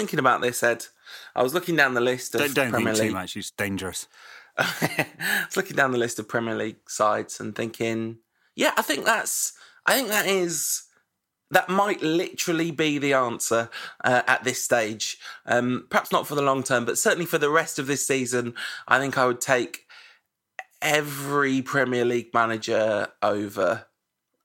Thinking about this, Ed. I was looking down the list of Don't, don't Premier think League. too much. It's dangerous. I was looking down the list of Premier League sides and thinking, yeah, I think that's, I think that is, that might literally be the answer uh, at this stage. Um, perhaps not for the long term, but certainly for the rest of this season, I think I would take every Premier League manager over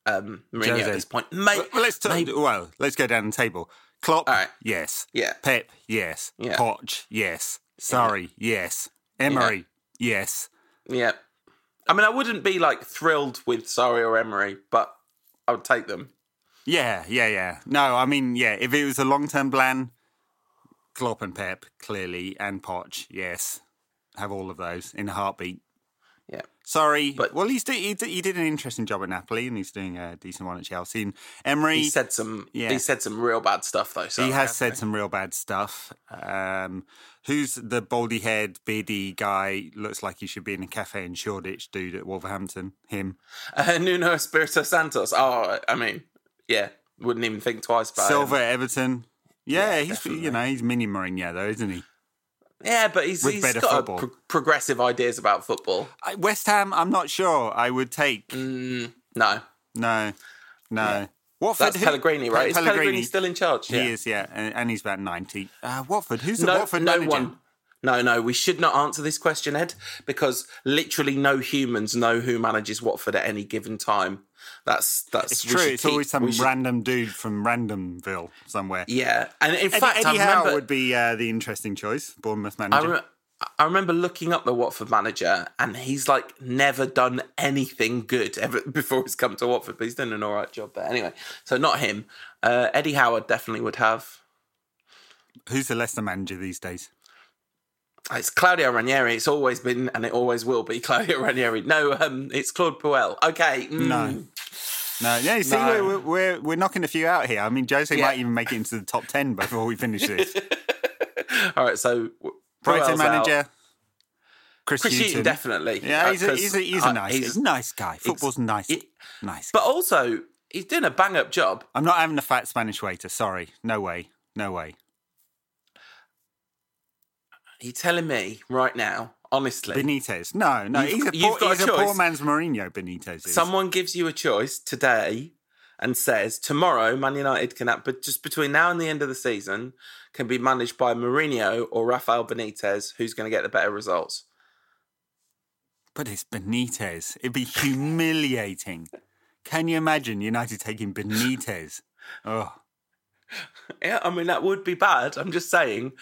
um, Mourinho Jose. at this point. May- Well, let's maybe- well, let's go down the table. Klopp, right. yes. Yeah. Pep, yes. Yeah. Poch, yes. Sarri, yes. Emery, yes. Yeah. I mean, I wouldn't be like thrilled with Sarri or Emery, but I would take them. Yeah, yeah, yeah. No, I mean, yeah, if it was a long term plan, Klopp and Pep, clearly, and Poch, yes. Have all of those in a heartbeat. Sarri, But- well, he's do, he, d- he did an interesting job at Napoli, and he's doing a decent one at Chelsea. And Emery, He said some. Yeah. He said some real bad stuff though. he has said some real bad stuff. Um, who's the baldy head, beardy guy? Looks like he should be in a cafe in Shoreditch, dude at Wolverhampton. Him. Uh, Nuno Espirito Santos. Oh, I mean, yeah, wouldn't even think twice about Silva it. at Everton. Yeah, Yeah, he's definitely. you know he's mini Mourinho though, isn't he? Yeah, but he's, he's got pro- progressive ideas about football. I- West Ham, I'm not sure. I would take Mm, no, no, no. Watford, that's who- Pellegrini, right? Is Pellegrini, Pellegrini still in charge? He is, yeah, and, and he's about ninety. Uh, Watford, who's the No, Watford no manager? one. No, no, we should not answer this question, Ed, because literally no humans know who manages Watford at any given time. That's that's It's true. It's keep- always some should- random dude from Randomville somewhere. Yeah, and in Eddie, fact, Eddie I Howe remember would be uh, the interesting choice, Bournemouth I, manager. re- I remember looking up the Watford manager, and he's like never done anything good ever before he's come to Watford, but he's done an all right job there. Anyway, so not him. Uh, Eddie Howard definitely would have. Who's the Leicester manager these days? It's Claudio Ranieri. It's always been, and it always will be Claudio Ranieri. No, um, it's Claude Puel. Okay, mm, No. No, yeah. you See, No. We're, we're we're knocking a few out here. I mean, Jose Yeah. might even make it into the top ten before we finish this. all right. So Brighton Puel's out. manager, Chris, Chris Hughton. Hughton, definitely. Yeah, Uh, he's a, he's a, he's a uh, nice, he's- he's a nice guy. Football's nice, it- nice. but also he's doing a bang up job. I'm not having a fat Spanish waiter. Sorry, no way, no way. Are you telling me right now, honestly? Benitez, no, no, You've- he's, a poor, got a he's a poor man's Mourinho. Benitez is. someone gives you a choice today and says tomorrow Man United can but just between now and the end of the season can be managed by Mourinho or Rafael Benitez who's going to get the better results But it's Benitez. It'd be humiliating. Can you imagine United taking Benitez? Oh, yeah I mean that would be bad I'm just saying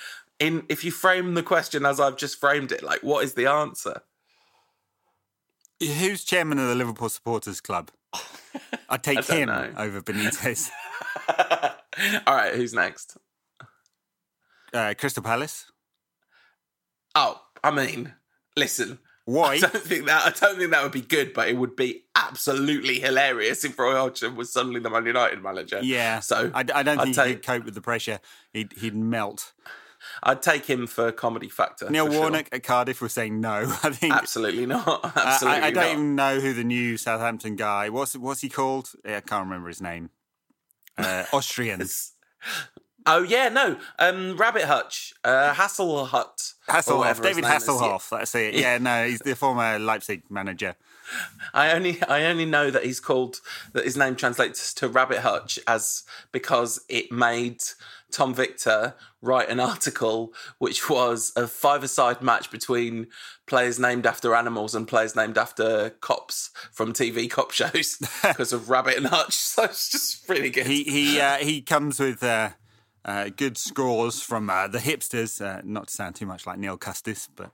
in if you frame the question as I've just framed it like what is the answer who's chairman of the Liverpool Supporters Club? I'd take don't him know. over Benitez. all right who's next Uh, Crystal Palace. oh I mean listen Why? I don't think that I don't think that would be good, but it would be absolutely hilarious if Roy Hodgson was suddenly the Man United manager. Yeah. So I, I don't I'd think take- he could cope with the pressure. He'd, he'd melt. I'd take him for comedy factor. Neil for sure. Warnock at Cardiff was saying no. I think. Absolutely not. I- Absolutely I, I don't not. even know who the new Southampton guy. What's what's he called? Yeah, I can't remember his name. Uh, Austrian. Oh yeah, no. Um, Rabbit Hutch, uh, Hasselhut, Hasselhoff, David name is. Hasselhoff. That's it. Yeah, no, he's the former Leipzig manager. I only I only know that he's called that his name translates to Rabbit Hutch as because it made Tom Victor write an article which was a five-a-side match between players named after animals and players named after cops from TV cop shows because of Rabbit and Hutch. So it's just really good. He he uh, he comes with uh, uh, good scores from uh, the hipsters. Uh, not to sound too much like Neil Custis, but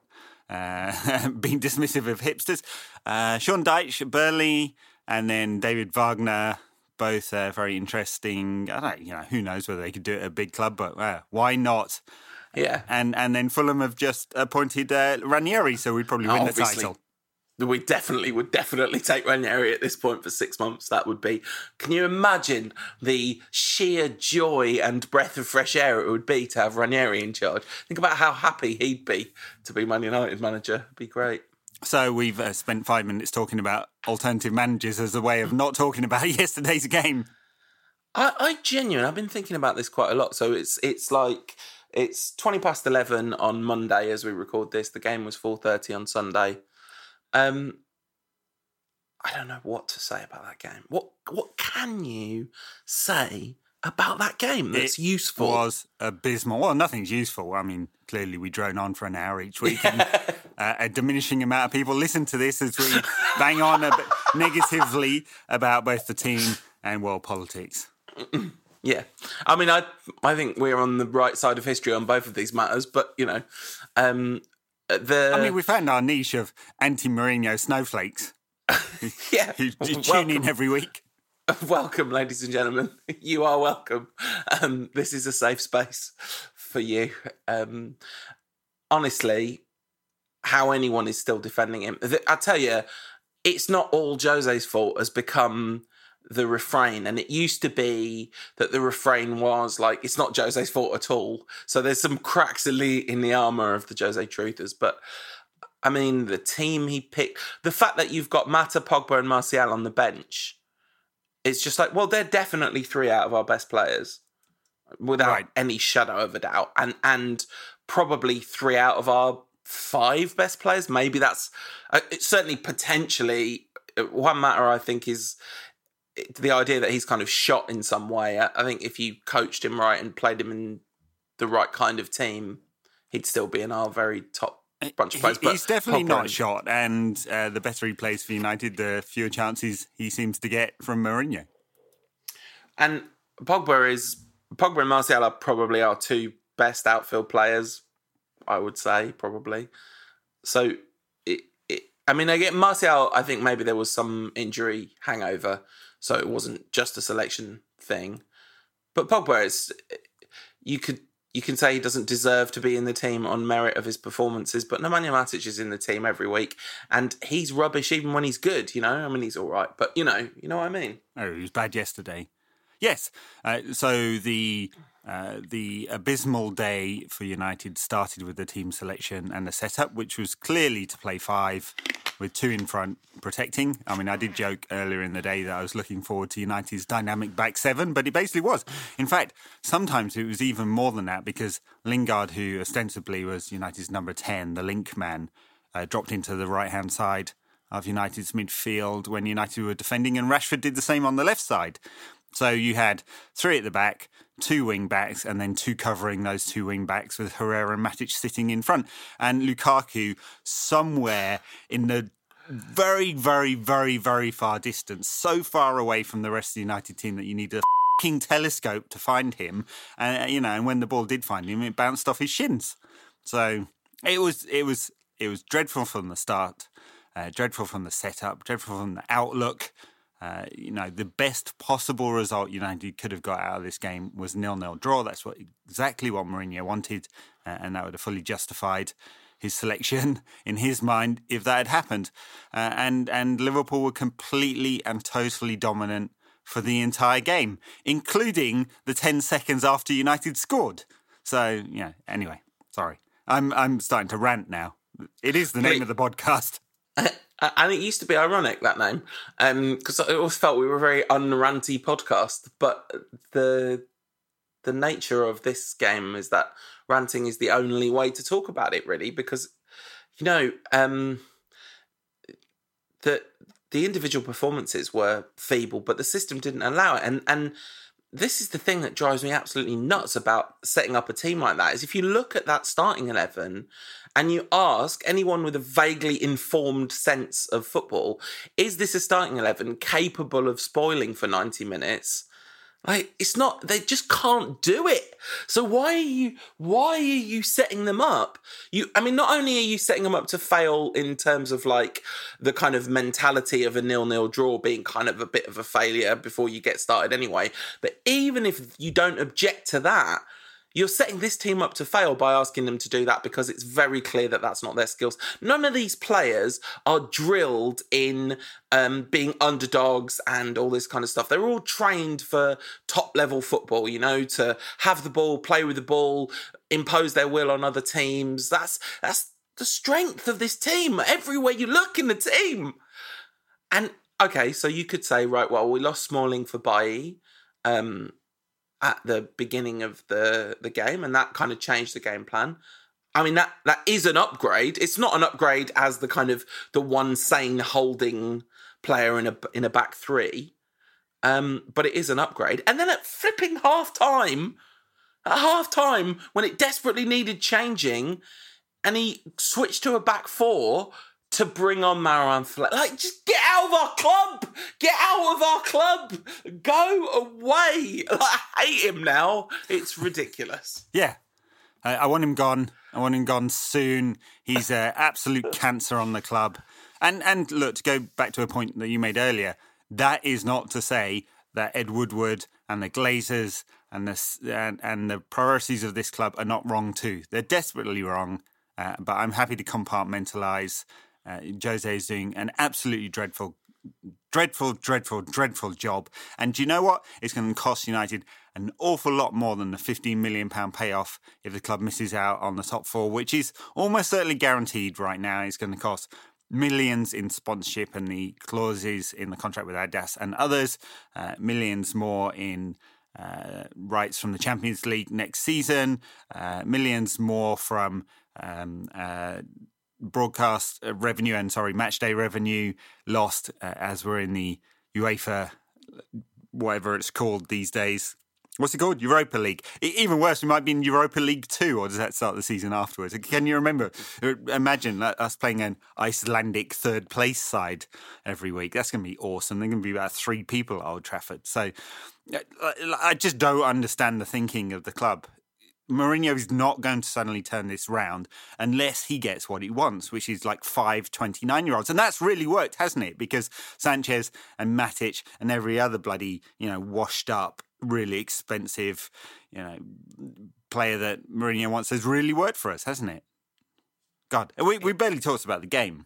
uh, being dismissive of hipsters. Uh, Sean Dyche, Burnley, and then David Wagner. Both uh, very interesting. I don't, you know, who knows whether they could do it at a big club, but uh, why not? yeah. And and then Fulham have just appointed uh, Ranieri, so we'd probably win the Obviously. title. We definitely would definitely take Ranieri at this point for six months. That would be. Can you imagine the sheer joy and breath of fresh air it would be to have Ranieri in charge? Think about how happy he'd be to be Man United manager. It'd be great. So we've uh, spent five minutes talking about alternative managers as a way of not talking about yesterday's game. I, I genuinely, I've been thinking about this quite a lot. So it's it's like it's twenty past eleven on Monday as we record this. The game was four thirty on Sunday. Um, I don't know what to say about that game. What what can you say about that game that's it useful? Was abysmal. Well, nothing's useful. I mean, clearly we drone on for an hour each week, and uh, a diminishing amount of people listen to this as we bang on a bit negatively about both the team and world politics. Yeah, I mean, I I think we're on the right side of history on both of these matters, but you know, um, the I mean, we found our niche of anti-Mourinho snowflakes. yeah, who tune welcome, in every week. welcome, ladies and gentlemen. You are welcome. Um, this is a safe space for you. Um, honestly, how anyone is still defending him, I tell you, it's not all Jose's fault. Has become the refrain, and it used to be that the refrain was like, "It's not Jose's fault at all." So there's some cracks in the in the armor of the Jose truthers, but. I mean, the team he picked, the fact that you've got Mata, Pogba, and Martial on the bench, it's just like, well, they're definitely three out of our best players, without Right. any shadow of a doubt, and and probably three out of our five best players. Maybe that's uh, certainly potentially uh, one matter. I think is the idea that he's kind of shot in some way. I think if you coached him right and played him in the right kind of team, he'd still be in our very top bunch of players. He- But he's definitely not and- shot, and uh, the better he plays for United, the fewer chances he seems to get from Mourinho. And Pogba is Pogba and Martial are probably our two best outfield players. I would say probably. So, it, it, I mean, I get Martial. I think maybe there was some injury hangover, so it wasn't just a selection thing. But Pogba is, you could you can say he doesn't deserve to be in the team on merit of his performances, but Nemanja Matic is in the team every week, and he's rubbish even when he's good. You know, I mean, he's all right, but you know, you know what I mean. Oh, he was bad yesterday. Yes. Uh, so the uh, the abysmal day for United started with the team selection and the setup, which was clearly to play five with two in front protecting. I mean, I did joke earlier in the day that I was looking forward to United's dynamic back seven, but it basically was. In fact, sometimes it was even more than that because Lingard, who ostensibly was United's number 10, the link man, uh, dropped into the right hand side of United's midfield when United were defending, and Rashford did the same on the left side. So you had three at the back, two wing backs, and then two covering those two wing backs with Herrera and Matic sitting in front. And Lukaku somewhere in the very, very, very, very far distance, so far away from the rest of the United team that you need a fucking telescope to find him. And you know, and when the ball did find him, it bounced off his shins. So it was, it was, it was dreadful from the start, uh, dreadful from the setup, dreadful from the outlook. Uh, you know, the best possible result United could have got out of this game was nil-nil draw. That's what exactly what Mourinho wanted, uh, and that would have fully justified his selection in his mind if that had happened. Uh, and and Liverpool were completely and totally dominant for the entire game, including the ten seconds after United scored. So yeah. Anyway, sorry, I'm I'm starting to rant now. It is the name Wait. of the podcast. and it used to be ironic that name because I always felt we were a very unranty podcast. But the the nature of this game is that ranting is the only way to talk about it, really, because you know um, the the individual performances were feeble, but the system didn't allow it, and and. This is the thing that drives me absolutely nuts about setting up a team like that is if you look at that starting 11 and you ask anyone with a vaguely informed sense of football, is this a starting 11 capable of spoiling for 90 minutes? Like it's not they just can't do it. So why are you why are you setting them up? You I mean not only are you setting them up to fail in terms of like the kind of mentality of a nil-nil draw being kind of a bit of a failure before you get started anyway, but even if you don't object to that, you're setting this team up to fail by asking them to do that because it's very clear that that's not their skills. None of these players are drilled in um, being underdogs and all this kind of stuff. They're all trained for top level football, you know, to have the ball, play with the ball, impose their will on other teams. That's that's the strength of this team. Everywhere you look in the team. And okay, so you could say, right, well, we lost Smalling for Bailly. um, at the beginning of the the game, and that kind of changed the game plan. I mean that that is an upgrade. It's not an upgrade as the kind of the one sane holding player in a in a back three, um, but it is an upgrade. And then at flipping half time, at half time when it desperately needed changing, and he switched to a back four to bring on Marouane Fellaini. Like, just get out of our club! Get out of our club! Go away! Like, I hate him now. It's ridiculous. Yeah. I, I want him gone. I want him gone soon. He's an absolute cancer on the club. And and look, to go back to a point that you made earlier, that is not to say that Ed Woodward and the Glazers and the and, and the priorities of this club are not wrong too. They're desperately wrong, uh, but I'm happy to compartmentalise. Uh, Jose is doing an absolutely dreadful, dreadful, dreadful, dreadful job. And do you know what? It's going to cost United an awful lot more than the 15 million pound payoff if the club misses out on the top four, which is almost certainly guaranteed right now. It's going to cost millions in sponsorship and the clauses in the contract with Adidas and others, uh, millions more in uh, rights from the Champions League next season, uh, millions more from um, uh, broadcast uh, revenue and sorry, match day revenue lost uh, as we're in the UEFA, whatever it's called these days. What's it called? Europa League. Even worse, we might be in Europa League 2, or does that start the season afterwards? Can you remember? Uh, imagine us playing an Icelandic third place side every week. That's going to be awesome. There's going to be about three people at Old Trafford. So I just don't understand the thinking of the club. Mourinho is not going to suddenly turn this round unless he gets what he wants, which is like five 29 year olds. And that's really worked, hasn't it? Because Sanchez and Matic and every other bloody, you know, washed up really expensive, you know, player that Mourinho wants has really worked for us, hasn't it? God, we we barely talked about the game.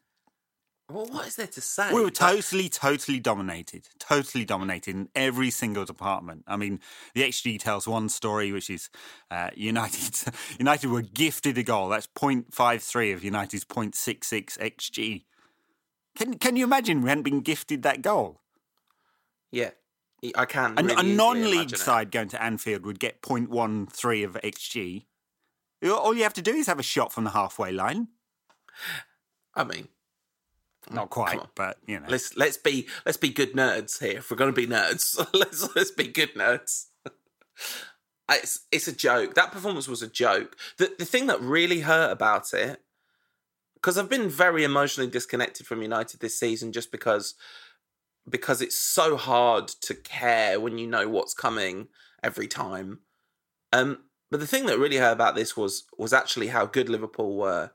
Well, what is there to say? We were totally, totally dominated, totally dominated in every single department. I mean, the XG tells one story, which is uh, United. United were gifted a goal. That's 0.53 of United's 0.66 XG. Can Can you imagine we hadn't been gifted that goal? Yeah, I can. A, really a non-league side going to Anfield would get 0.13 of XG. All you have to do is have a shot from the halfway line. I mean, not quite, but you know. Let's let's be let's be good nerds here. If we're going to be nerds, let's let's be good nerds. it's it's a joke. That performance was a joke. The the thing that really hurt about it, because I've been very emotionally disconnected from United this season, just because because it's so hard to care when you know what's coming every time. Um, but the thing that really hurt about this was was actually how good Liverpool were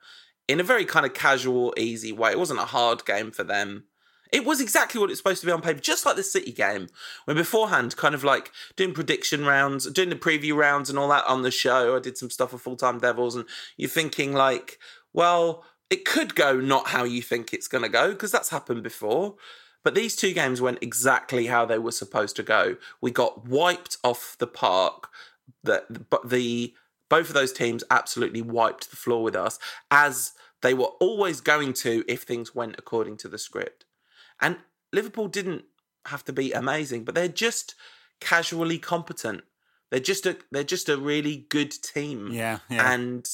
in a very kind of casual, easy way. It wasn't a hard game for them. It was exactly what it's supposed to be on paper, just like the City game, when beforehand, kind of like doing prediction rounds, doing the preview rounds and all that on the show. I did some stuff for Full Time Devils, and you're thinking, like, well, it could go not how you think it's going to go, because that's happened before. But these two games went exactly how they were supposed to go. We got wiped off the park. That but the both of those teams absolutely wiped the floor with us, as they were always going to if things went according to the script. And Liverpool didn't have to be amazing, but they're just casually competent. They're just a they're just a really good team. Yeah, yeah. And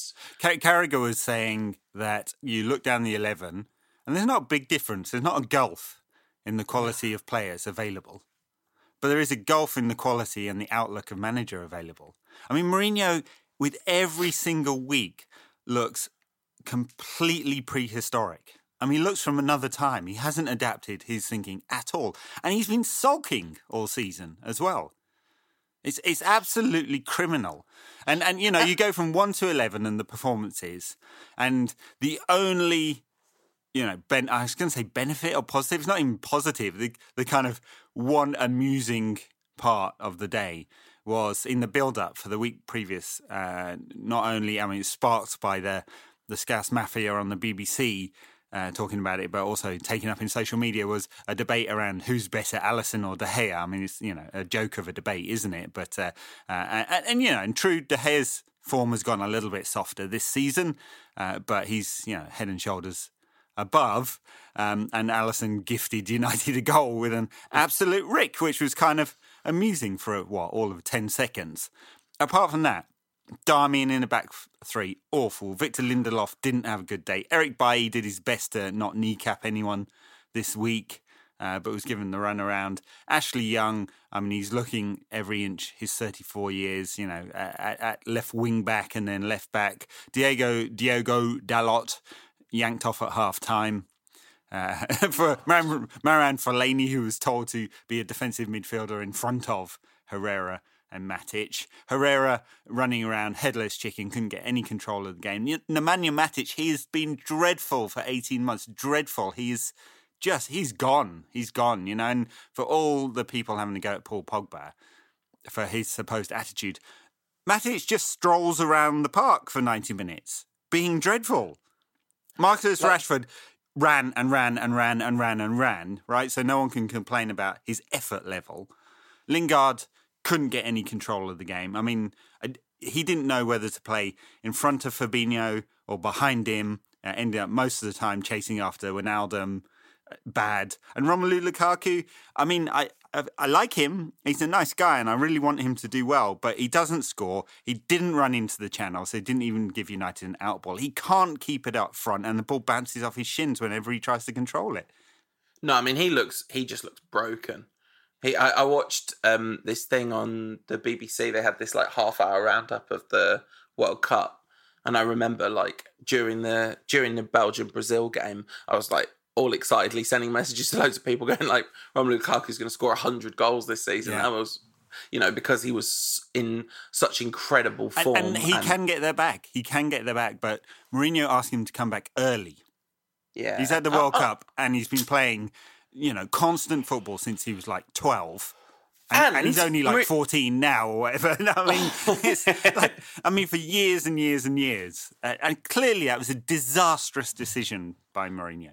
Carragher was saying that you look down the eleven, and there's not a big difference. There's not a gulf in the quality of players available, but there is a gulf in the quality and the outlook of manager available. I mean, Mourinho with every single week looks completely prehistoric. I mean, he looks from another time. He hasn't adapted his thinking at all. And he's been sulking all season as well. It's it's absolutely criminal. And and you know, uh you go from 1 to 11 and the performances and the only you know, ben, I was going to say benefit or positive. It's not even positive. The, the kind of one amusing part of the day was in the build up for the week previous. Uh, not only, I mean, it's sparked by the the Scouse Mafia on the BBC uh, talking about it, but also taken up in social media was a debate around who's better, Alisson or De Gea. I mean, it's you know a joke of a debate, isn't it? But uh, uh, and, and, you know, in true De Gea's form has gone a little bit softer this season, uh, but he's you know head and shoulders above. Um, and Alisson gifted United a goal with an absolute rick, which was kind of amusing for what all of ten seconds. Apart from that, Darmian in the back three, awful. Victor Lindelof didn't have a good day. Eric Bailly did his best to not kneecap anyone this week, uh, but was given the run around. Ashley Young, I mean, he's looking every inch. his 34 years, you know, at, at left wing back and then left back. Diego Diogo Dalot yanked off at half time. Uh, for Mar- Marouane Fellaini, who was told to be a defensive midfielder in front of Herrera and Matic. Herrera running around headless chicken, couldn't get any control of the game. Nemanja Matic, he has been dreadful for 18 months. Dreadful. He's just, he's gone. He's gone, you know. And for all the people having to go at Paul Pogba for his supposed attitude, Matic just strolls around the park for 90 minutes, being dreadful. Marcus Rashford ran and ran and ran and ran and ran, right? So no one can complain about his effort level. Lingard couldn't get any control of the game. I mean, he didn't know whether to play in front of Fabinho or behind him. Uh, ended up most of the time chasing after Wijnaldum. Bad and Romelu Lukaku. I mean, I, I I like him. He's a nice guy, and I really want him to do well. But he doesn't score. He didn't run into the channel, so he didn't even give United an outball. He can't keep it up front, and the ball bounces off his shins whenever he tries to control it. No, I mean he looks. He just looks broken. He, I, I watched um, this thing on the BBC. They had this like half hour roundup of the World Cup, and I remember like during the during the Belgium Brazil game, I was like all excitedly sending messages to loads of people going like Romelu Lukaku is going to score hundred goals this season. Yeah. That was you know, because he was in such incredible form. And, and he and... can get their back. He can get their back, but Mourinho asked him to come back early. Yeah. He's had the World uh, Cup and he's been playing you know, constant football since he was like 12. And, and, and he's only like 14 now or whatever. I mean, it's like, I mean, for years and years and years. Uh, and clearly that was a disastrous decision by Mourinho.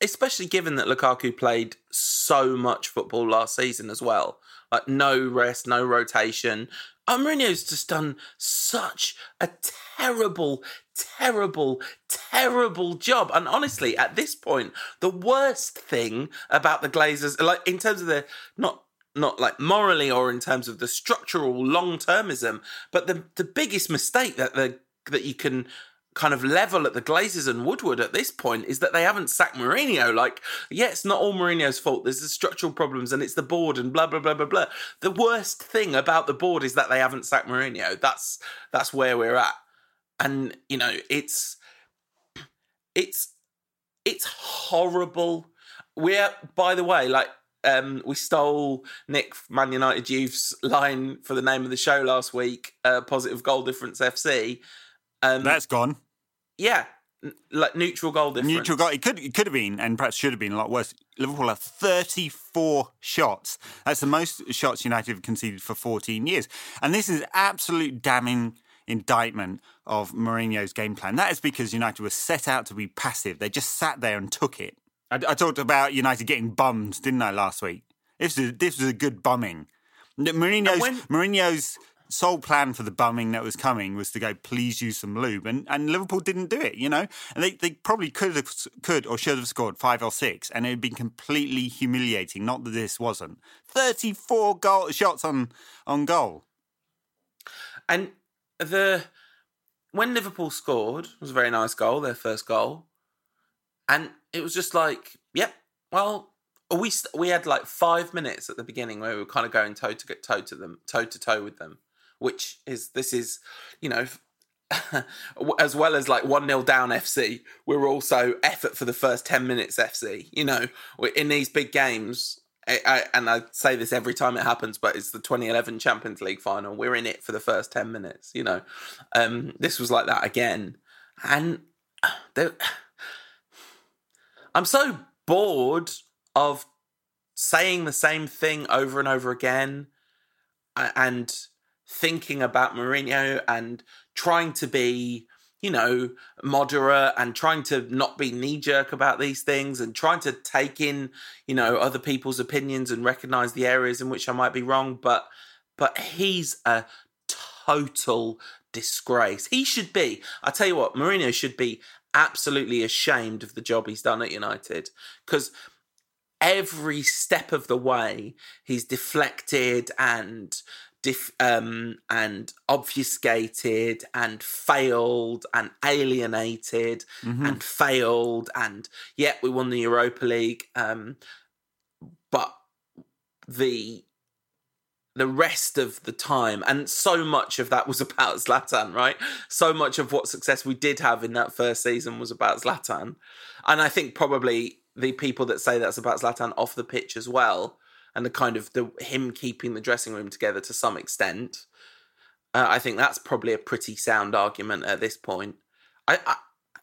Especially given that Lukaku played so much football last season as well. Like, no rest, no rotation. Mourinho's just done such a terrible, terrible, terrible job. And honestly, at this point, the worst thing about the Glazers, like in terms of the not not like morally or in terms of the structural long termism, but the the biggest mistake that the that you can kind of level at the Glazers and Woodward at this point is that they haven't sacked Mourinho. Like, yeah, it's not all Mourinho's fault. There's the structural problems and it's the board and blah blah blah blah blah. The worst thing about the board is that they haven't sacked Mourinho. That's that's where we're at. And you know, it's it's it's horrible. We're by the way, like um, we stole Nick Man United Youth's line for the name of the show last week, uh, positive goal difference FC. Um, That's gone. Yeah, like neutral goal difference. Neutral goal. It could it could have been, and perhaps should have been a lot worse. Liverpool have 34 shots. That's the most shots United have conceded for 14 years, and this is absolute damning indictment of Mourinho's game plan. That is because United was set out to be passive. They just sat there and took it. I, I talked about United getting bummed, didn't I, last week? This was, this was a good bumming. Mourinho's, when... Mourinho's sole plan for the bumming that was coming was to go, please use some lube. And, and Liverpool didn't do it, you know? And they, they probably could have, could or should have scored five or six, and it had been completely humiliating. Not that this wasn't. 34 goal, shots on, on goal. And the when Liverpool scored, it was a very nice goal, their first goal. And it was just like, yep, well, we we had like five minutes at the beginning where we were kind of going toe to toe to them, toe to toe with them which is this is, you know, as well as like 1 0 down FC, we're also effort for the first 10 minutes FC. You know, in these big games, I, I, and I say this every time it happens, but it's the 2011 Champions League final. We're in it for the first 10 minutes, you know. Um, this was like that again. And I'm so bored of saying the same thing over and over again and thinking about Mourinho and trying to be, you know, moderate and trying to not be knee jerk about these things and trying to take in, you know, other people's opinions and recognize the areas in which I might be wrong. But, but he's a total disgrace. He should be. I tell you what, Mourinho should be absolutely ashamed of the job he's done at United because every step of the way he's deflected and dif- um, and obfuscated and failed and alienated Mm-hmm. and failed and yet we won the Europa League. Um, but the the rest of the time, and so much of that was about Zlatan, right? So much of what success we did have in that first season was about Zlatan, and I think probably the people that say that's about Zlatan off the pitch as well, and the kind of the him keeping the dressing room together to some extent. Uh, I think that's probably a pretty sound argument at this point. I, I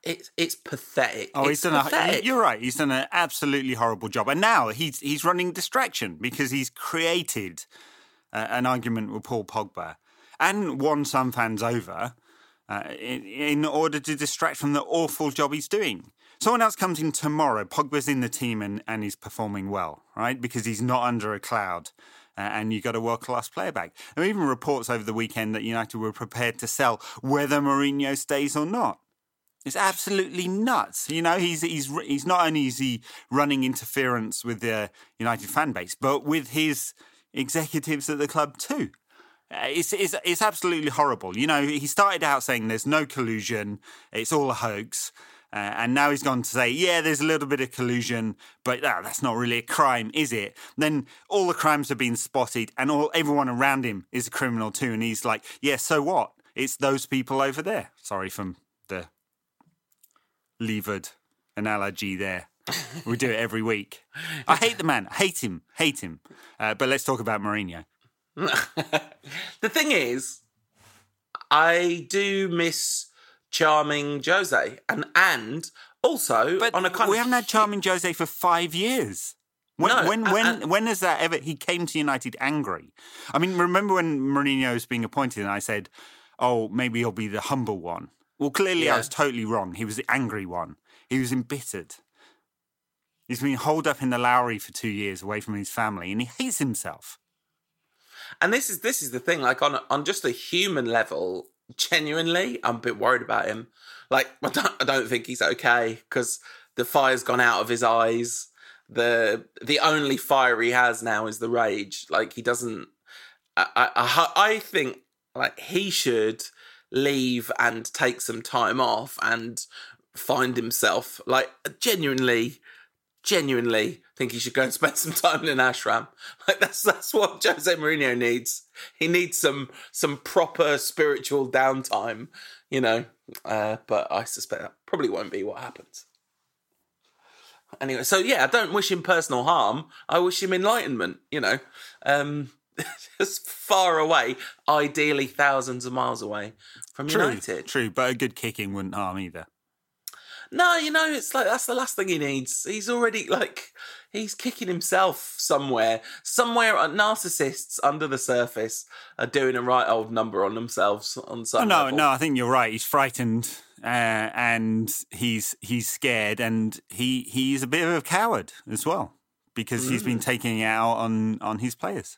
it's it's pathetic. Oh, it's he's done. pathetic. A, you're right. He's done an absolutely horrible job, and now he's he's running distraction because he's created uh, an argument with Paul Pogba and won some fans over uh, in, in order to distract from the awful job he's doing. Someone else comes in tomorrow. Pogba's in the team and, and he's performing well, right? Because he's not under a cloud. Uh, and you got a world class player back. There were even reports over the weekend that United were prepared to sell whether Mourinho stays or not. It's absolutely nuts. You know, he's he's he's not only is he running interference with the United fan base, but with his executives at the club too. Uh, It's, it's it's absolutely horrible. You know, he started out saying there's no collusion, it's all a hoax. Uh, and now he's gone to say, yeah, there's a little bit of collusion, but ah, that's not really a crime, is it? Then all the crimes have been spotted, and all everyone around him is a criminal too. And he's like, yeah, so what? It's those people over there. Sorry from the levered analogy there. We do it every week. I hate the man. Hate him. Hate him. Uh, but let's talk about Mourinho. the thing is, I do miss charming Jose, and and also But on a kind we of haven't had charming Jose for five years. When No, when and- when and- when has that ever? He came to United angry. I mean, remember when Mourinho was being appointed, and I said, "Oh, maybe he'll be the humble one." Well, clearly I was totally wrong. He was the angry one. He was embittered. He's been holed up in the Lowry for two years, away from his family, and he hates himself. And this is this is the thing. Like on on just a human level, genuinely, I'm a bit worried about him. Like I don't I don't think he's okay because the fire's gone out of his eyes. The the only fire he has now is the rage. Like he doesn't. I I, I, think like he should leave and take some time off and find himself. Like genuinely genuinely think he should go and spend some time in an ashram. Like that's that's what Jose Mourinho needs. He needs some some proper spiritual downtime, you know. Uh, but I suspect that probably won't be what happens. Anyway, so yeah, I don't wish him personal harm. I wish him enlightenment. You know, um, just far away, ideally thousands of miles away from True, United. true, but a good kicking wouldn't harm either. No, you know, it's like that's the last thing he needs. He's already like he's kicking himself somewhere. Somewhere uh, narcissists under the surface are doing a right old number on themselves on some Oh, no, level. no, I think you're right. He's frightened uh, and he's he's scared, and he he's a bit of a coward as well because he's been taking it out on on his players.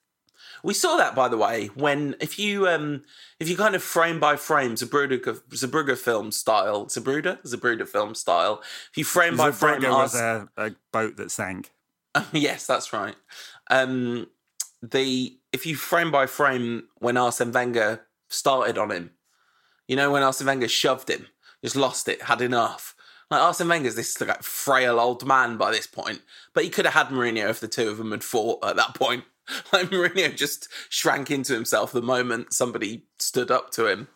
We saw that by the way when if you um if you kind of frame by frame Zabruda Zabruga film style Zabruda Zabruda film style if you frame by frame was a, a boat that sank. yes, that's right. Um, the if you frame by frame when Arsene Wenger started on him, you know when Arsene Wenger shoved him, just lost it, had enough. Like Arsene Wenger's this like frail old man by this point, but he could have had Mourinho if the two of them had fought at that point. Like Mourinho just shrank into himself the moment somebody stood up to him.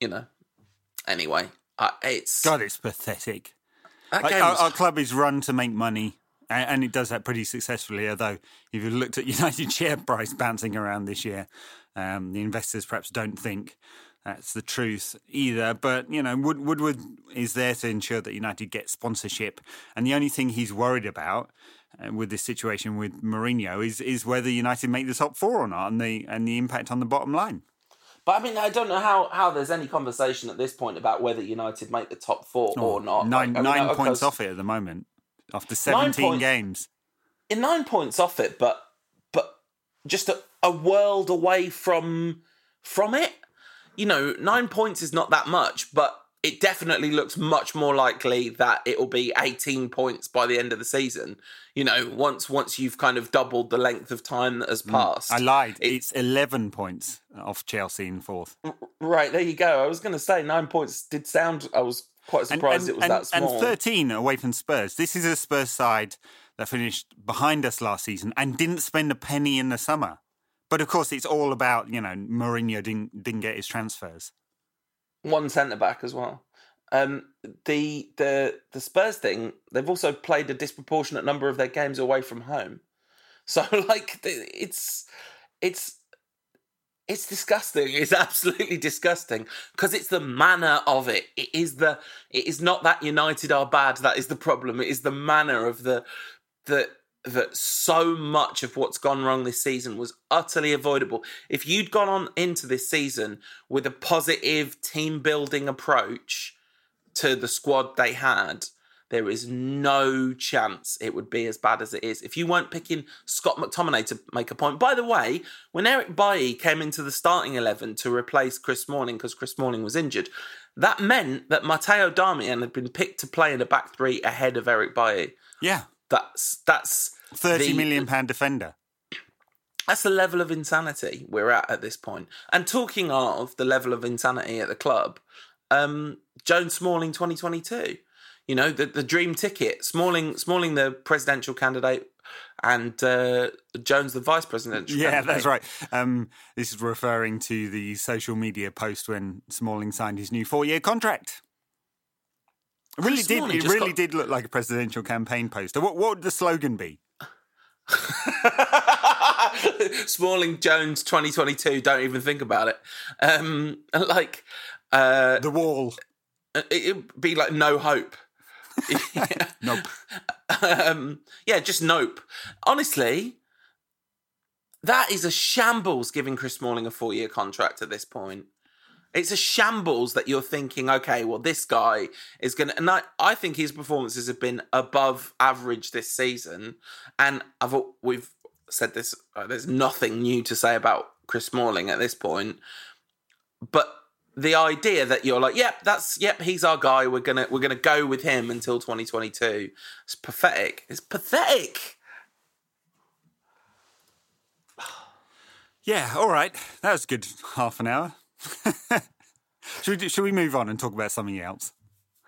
You know. Anyway, uh, it's God, it's pathetic. Like, our, our club is run to make money, and, and it does that pretty successfully. Although, if you looked at United share price bouncing around this year, um, the investors perhaps don't think that's the truth either. But you know, Wood, Woodward is there to ensure that United get sponsorship, and the only thing he's worried about. Uh, With this situation with Mourinho is is whether United make the top four or not, and the and the impact on the bottom line. But I mean, I don't know how, how there's any conversation at this point about whether United make the top four or not. Oh, Nine Like, I mean, nine points off it at the moment after seventeen points- games. In nine points off it, but but just a, a world away from from it. You know, nine points is not that much, but it definitely looks much more likely that it will be 18 points by the end of the season. You know, once once you've kind of doubled the length of time that has passed. Mm. I lied. It, it's 11 points off Chelsea in fourth. Right, there you go. I was going to say nine points did sound, I was quite surprised and, and, it was and, that small. And 13 away from Spurs. This is a Spurs side that finished behind us last season and didn't spend a penny in the summer. But of course, it's all about, you know, Mourinho didn't, didn't get his transfers. One centre back as well. Um, the the the Spurs thing, they've also played a disproportionate number of their games away from home. So like it's it's it's disgusting. It's absolutely disgusting because it's the manner of it. It is the it is not that United are bad that is the problem. It is the manner of the the that so much of what's gone wrong this season was utterly avoidable. If you'd gone on into this season with a positive team building approach to the squad they had, there is no chance it would be as bad as it is. If you weren't picking Scott McTominay to make a point. By the way, when Eric Bailly came into the starting 11 to replace Chris Smalling because Chris Smalling was injured, that meant that Matteo Darmian had been picked to play in a back three ahead of Eric Bailly. Yeah. That's that's thirty the, million pound defender. That's the level of insanity we're at at this point. And talking of the level of insanity at the club, um, Jones Smalling 2022. You know, the, the dream ticket. Smalling, Smalling, the presidential candidate, and uh, Jones, the vice president. Yeah, candidate. that's right. Um, this is referring to the social media post when Smalling signed his new four-year contract. It really did. It really got... did look like a presidential campaign poster. What, what would the slogan be? Smalling Jones 2022. Don't even think about it. Um, like uh, the wall. It'd be like no hope. nope. Um, yeah, just nope. Honestly, that is a shambles giving Chris Smalling a four year contract at this point. It's a shambles that you're thinking, okay, well, this guy is going to. And I, I think his performances have been above average this season. And I've we've said this, uh, there's nothing new to say about Chris Smalling at this point. But the idea that you're like, yep, that's yep, he's our guy. We're gonna we're gonna go with him until 2022. It's pathetic. It's pathetic. Yeah, all right. That was good half an hour. should, we, should we move on and talk about something else?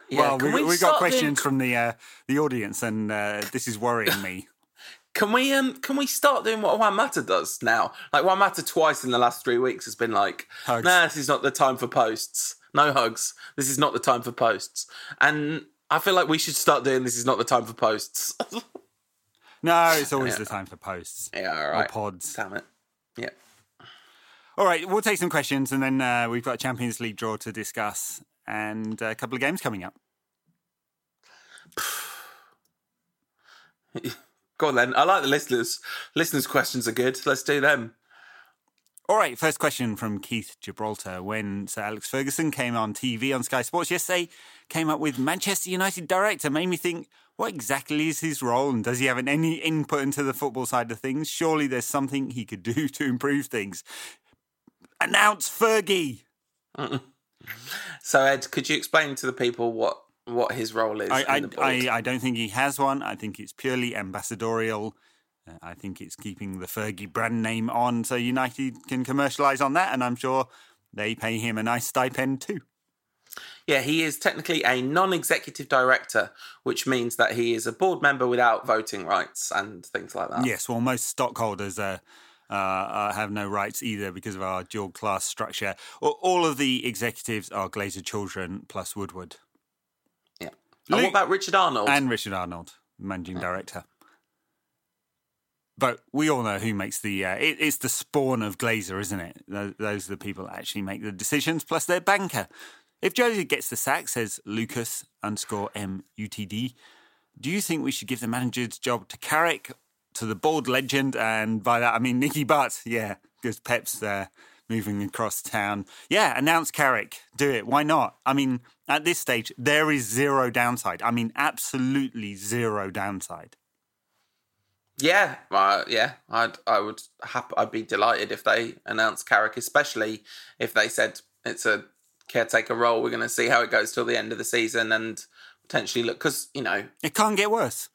Yeah, well, we, we, we got questions doing... from the uh, the audience, and uh, this is worrying me. Can we um can we start doing what One Matter does now? Like One Matter twice in the last three weeks has been like, hugs. nah, this is not the time for posts. No hugs. This is not the time for posts. And I feel like we should start doing this is not the time for posts. no, it's always yeah. the time for posts. Yeah, all right. Or pods. Damn it. Yeah. All right, we'll take some questions and then uh, we've got a Champions League draw to discuss and a couple of games coming up. Go on then. I like the listeners. Listeners' questions are good. Let's do them. All right, first question from Keith Gibraltar. When Sir Alex Ferguson came on TV on Sky Sports yesterday, came up with Manchester United director, made me think, what exactly is his role and does he have any input into the football side of things? Surely there's something he could do to improve things. Announce Fergie. so, Ed, could you explain to the people what what his role is. I, I, I, I, don't think he has one. I think it's purely ambassadorial. Uh, I think it's keeping the Fergie brand name on so United can commercialise on that, and I'm sure they pay him a nice stipend too. Yeah, he is technically a non executive director, which means that he is a board member without voting rights and things like that. Yes, well, most stockholders uh, uh, have no rights either because of our dual class structure. All of the executives are Glazer children plus Woodward. Yeah. And what about Richard Arnold? And Richard Arnold, managing director. But we all know who makes the. Uh, it, it's the spawn of Glazer, isn't it? Those are the people that actually make the decisions, plus their banker. If Josie gets the sack, says Lucas underscore MUTD, do you think we should give the manager's job to Carrick, to the board legend, and by that I mean Nicky Butt? Yeah, because Pep's there moving across town. Yeah, announce Carrick. Do it. Why not? I mean, at this stage, there is zero downside. I mean, absolutely zero downside. Yeah, uh, yeah, I'd I would hap- I'd be delighted if they announced Carrick, especially if they said it's a caretaker role. We're going to see how it goes till the end of the season and potentially look because you know It can't get worse.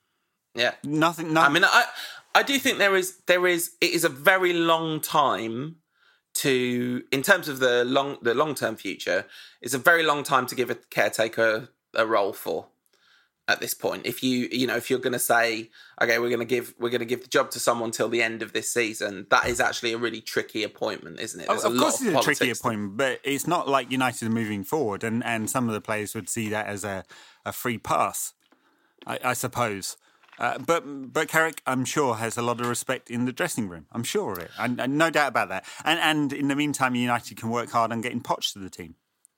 Yeah. Nothing. No, I mean, I I do think there is there is it is a very long time to in terms of the long the long term future. It's a very long time to give a caretaker a role for at this point. If you you know if you're going to say okay, we're going to give we're going to give the job to someone till the end of this season, that is actually a really tricky appointment, isn't it? Of, There's of course, it's a tricky appointment, but it's not like United are moving forward, and, and some of the players would see that as a, a free pass, I, I suppose. Uh, but but Carrick, I'm sure, has a lot of respect in the dressing room. I'm sure of it, and, and no doubt about that. And and in the meantime, United can work hard on getting Poch to the team,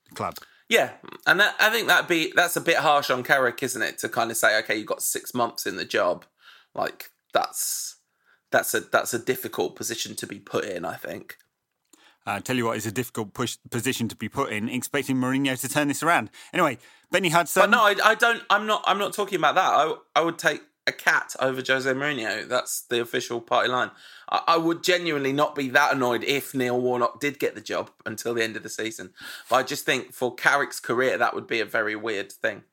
the club. Yeah, and that, I think that be that's a bit harsh on Carrick, isn't it? To kind of say, okay, you've got six months in the job, like that's that's a that's a difficult position to be put in. I think. I tell you what, it's a difficult push, position to be put in, expecting Mourinho to turn this around. Anyway, Benny Hudson. But no, I, I don't. I'm not. I'm not talking about that. I I would take a cat over Jose Mourinho. That's the official party line. I, I would genuinely not be that annoyed if Neil Warnock did get the job until the end of the season. But I just think for Carrick's career, that would be a very weird thing.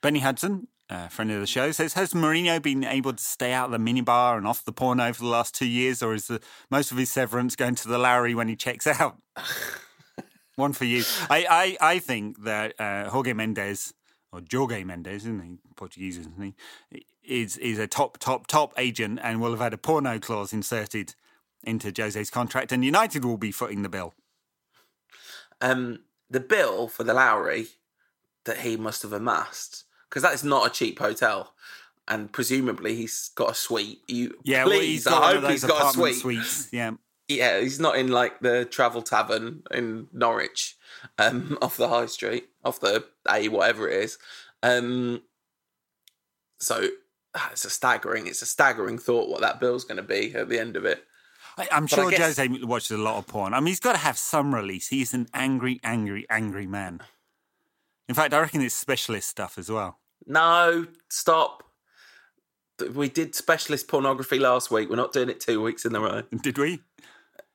Benny Hudson, uh, friend of the show, says Has Mourinho been able to stay out of the minibar and off the porno for the last two years, or is the, most of his severance going to the Lowry when he checks out? One for you. I, I, I think that uh, Jorge Mendes, or Jorge Mendes, isn't he? Portuguese, isn't he? Is, is a top, top, top agent and will have had a porno clause inserted into Jose's contract, and United will be footing the bill. um, the bill for the Lowry that he must have amassed because that is not a cheap hotel, and presumably he's got a suite. You, Yeah, please, he's got I hope he's got a suite. suites. Yeah. Yeah, he's not in like the Travel Tavern in Norwich, um, off the High Street, off the A whatever it is. Um, so ah, it's a staggering, it's a staggering thought what that bill's going to be at the end of it. I, I'm I sure guess- Jose watches a lot of porn. I mean, he's got to have some release. He's an angry, angry, angry man. In fact, I reckon it's specialist stuff as well. No, stop. We did specialist pornography last week. We're not doing it two weeks in a row. Did we?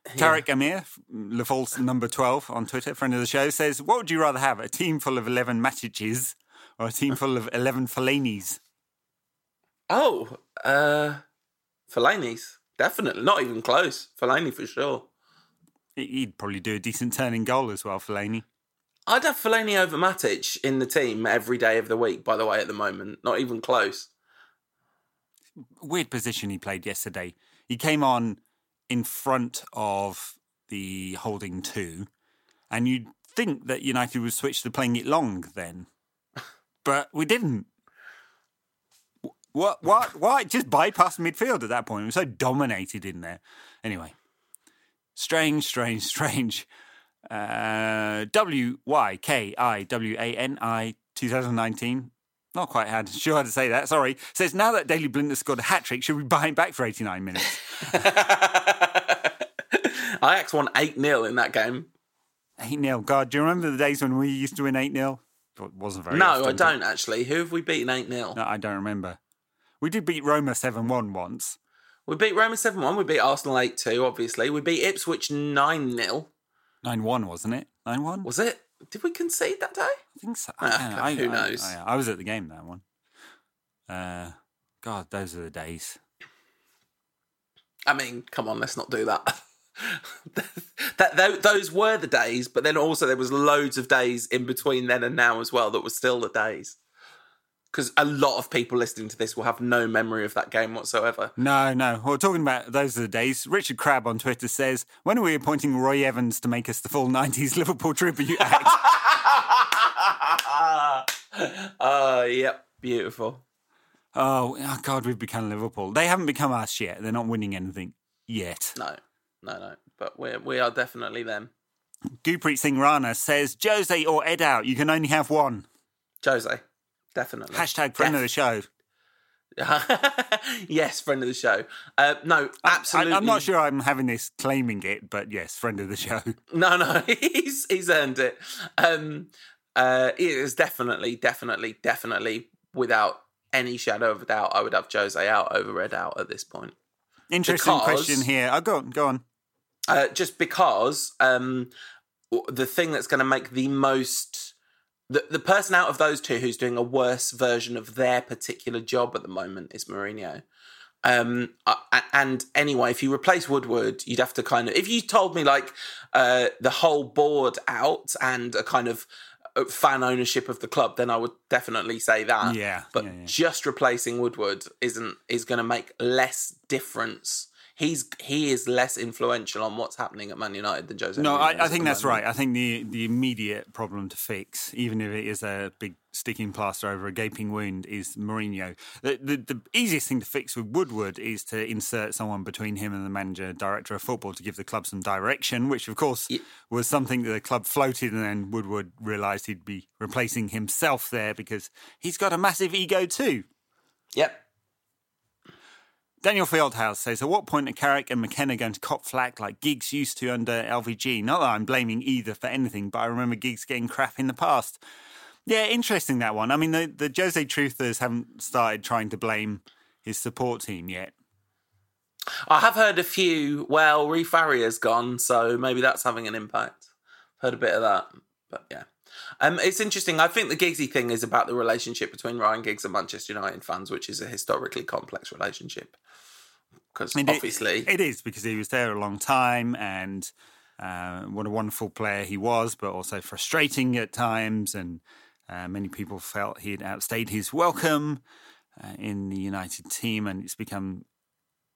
Tarek Amir, LaFalse number 12 on Twitter, friend of the show, says, What would you rather have, a team full of 11 Matiches or a team full of 11 Fellaini's? Oh, uh, Fellaini's definitely not even close. Fellaini for sure. He'd probably do a decent turning goal as well, Fellaini. I'd have Fellaini over Matic in the team every day of the week. By the way, at the moment, not even close. Weird position he played yesterday. He came on in front of the holding two, and you'd think that United would switch to playing it long then, but we didn't. What? What? Why? Just bypassed midfield at that point. We were so dominated in there. Anyway, strange, strange, strange. Uh, w Y K I W A N I 2019. Not quite had sure how to say that. Sorry. Says now that Daley Blind has scored a hat trick, should we buy him back for 89 minutes? Ajax won 8 0 in that game. 8 0. God, do you remember the days when we used to win 8 0? It wasn't very No, often, I don't actually. Who have we beaten 8 0? No, I don't remember. We did beat Roma 7 1 once. We beat Roma 7 1. We beat Arsenal 8 2, obviously. We beat Ipswich 9 0. 9 1, wasn't it? 9 1? Was it? Did we concede that day? I think so. Ah, I, who I- knows? I, I was at the game that one. Uh, God, those are the days. I mean, come on, let's not do that. that tho- those were the days, but then also there was loads of days in between then and now as well that were still the days. Because a lot of people listening to this will have no memory of that game whatsoever. No, no. Well, talking about those are the days, Richard Crabb on Twitter says, When are we appointing Roy Evans to make us the full 90s Liverpool tribute act? uh, yep, beautiful. oh, oh, God, we've become Liverpool. They haven't become us yet. They're not winning anything yet. No, no, no. But we're we are definitely them. Gurpreet Singh Rana says, Jose or Ed out, you can only have one. Jose, definitely. Hashtag friend of the show. yes, friend of the show. Uh, no, absolutely. I, am not sure I'm having this claiming it, but yes, friend of the show. No, no, he's he's earned it. Um, uh, it is definitely, definitely, definitely, without any shadow of a doubt, I would have Jose out over Red out at this point. Interesting Because- question here. Oh, go on, go on. Uh, just because um, the thing that's going to make the most the the person out of those two who's doing a worse version of their particular job at the moment is Mourinho. Um, and anyway, if you replace Woodward, you'd have to kind of. If you told me like uh, the whole board out and a kind of uh, fan ownership of the club, then I would definitely say that. Yeah, but yeah, yeah. just replacing Woodward isn't is going to make less difference he's he is less influential on what's happening at Man United than Jose. No, I, I think that's moment. right. I think the the immediate problem to fix, even if it is a big sticking plaster over a gaping wound, is Mourinho. The, the the easiest thing to fix with Woodward is to insert someone between him and the manager, director of football, to give the club some direction. Which, of course, Yeah. was something that the club floated, and then Woodward realised he'd be replacing himself there because he's got a massive ego too. Yep. Daniel Fieldhouse says, At what point are Carrick and McKenna going to cop flack like Giggs used to under LVG? Not that I'm blaming either for anything, but I remember Giggs getting crap in the past. Yeah, interesting that one. I mean, the, the Jose Truthers haven't started trying to blame his support team yet. I have heard a few. Well, Rui Faria's gone, so maybe that's having an impact. Heard a bit of that, but yeah. Um, it's interesting. I think the Giggsy thing is about the relationship between Ryan Giggs and Manchester United fans, which is a historically complex relationship. Because And it- obviously, It is because he was there a long time and uh, what a wonderful player he was, but also frustrating at times. And uh, many people felt he had outstayed his welcome uh, in the United team, and it's become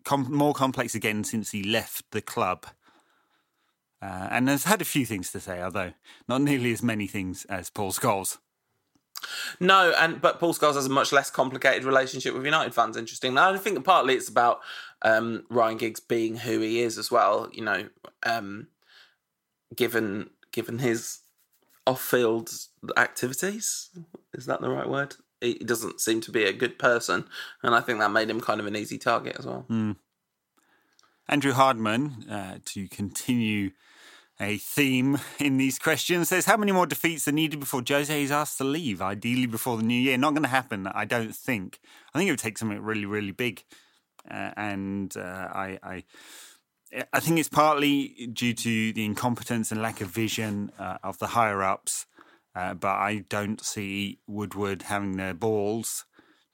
com- more complex again since he left the club. Uh, and has had a few things to say, although not nearly as many things as Paul Scholes. No, and but Paul Scholes has a much less complicated relationship with United fans. Interesting. Now, I think partly it's about um, Ryan Giggs being who he is as well. You know, um, given given his off-field activities, is that the right word? He doesn't seem to be a good person, and I think that made him kind of an easy target as well. Andrew Hardman, uh, to continue a theme in these questions, says how many more defeats are needed before Jose is asked to leave? Ideally before the new year. Not going to happen, I don't think. I think it would take something really, really big, uh, and uh, I, I, I think it's partly due to the incompetence and lack of vision uh, of the higher ups. Uh, but I don't see Woodward having the balls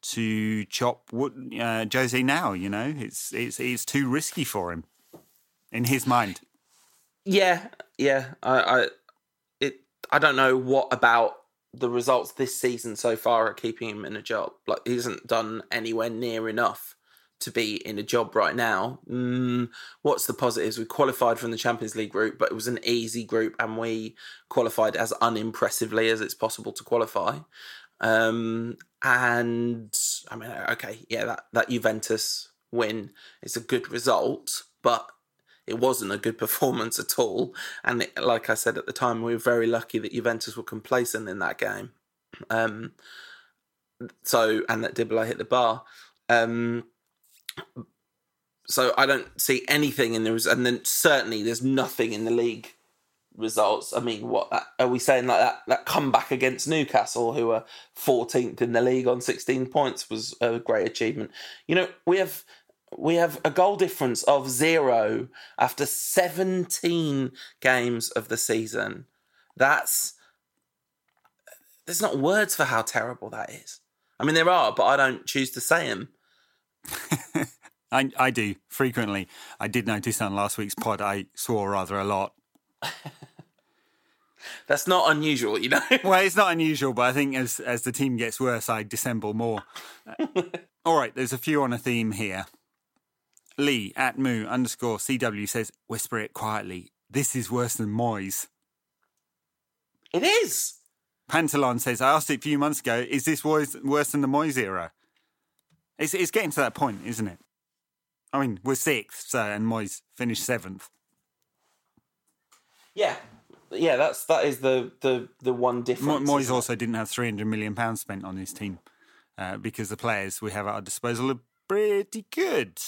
to chop Wood, uh, Jose now. You know, it's it's it's too risky for him in his mind. Yeah, yeah. I, I, it. I don't know what about the results this season so far are keeping him in a job. Like he hasn't done anywhere near enough to be in a job right now. Mm, what's the positives? We qualified from the Champions League group, but it was an easy group, and we qualified as unimpressively as it's possible to qualify. Um, and I mean, okay, yeah, that that Juventus win is a good result, but it wasn't a good performance at all. And it, like I said at the time, we were very lucky that Juventus were complacent in that game. Um, so and that Dybala hit the bar. Um, so I don't see anything in the res- and then certainly there's nothing in the league results. I mean, what are we saying like that? That comeback against Newcastle, who are 14th in the league on 16 points, was a great achievement. You know, we have we have a goal difference of zero after 17 games of the season. That's there's not words for how terrible that is. I mean, there are, but I don't choose to say them. I I do frequently. I did notice on last week's pod I swore rather a lot. That's not unusual, you know. Well, it's not unusual, but I think as as the team gets worse, I dissemble more. All right, there's a few on a theme here. Lee at moo underscore CW says, whisper it quietly. This is worse than Moyes. it is. Pantalon says, I asked it a few months ago, is this worse, worse than the Moyes era? It's, it's getting to that point, isn't it? I mean, we're sixth, so, and Moyes finished seventh. Yeah, yeah. That's that is the the the one Mo- difference. Moyes also didn't have £300 million spent on his team uh, because the players we have at our disposal are pretty good.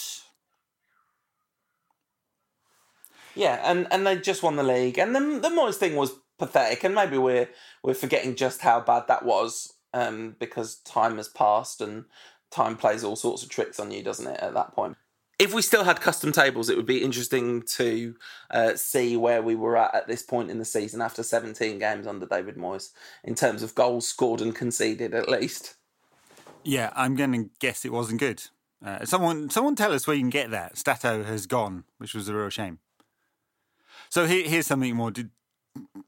Yeah, and and they just won the league, and the the Moyes thing was pathetic, and maybe we're we're forgetting just how bad that was, um, because time has passed and time plays all sorts of tricks on you, doesn't it? At that point, if we still had custom tables, it would be interesting to uh, see where we were at at this point in the season after 17 games under David Moyes in terms of goals scored and conceded, at least. Yeah, I'm going to guess it wasn't good. Uh, someone, someone, tell us where you can get that. Statto has gone, which was a real shame. So here, here's something more. Did,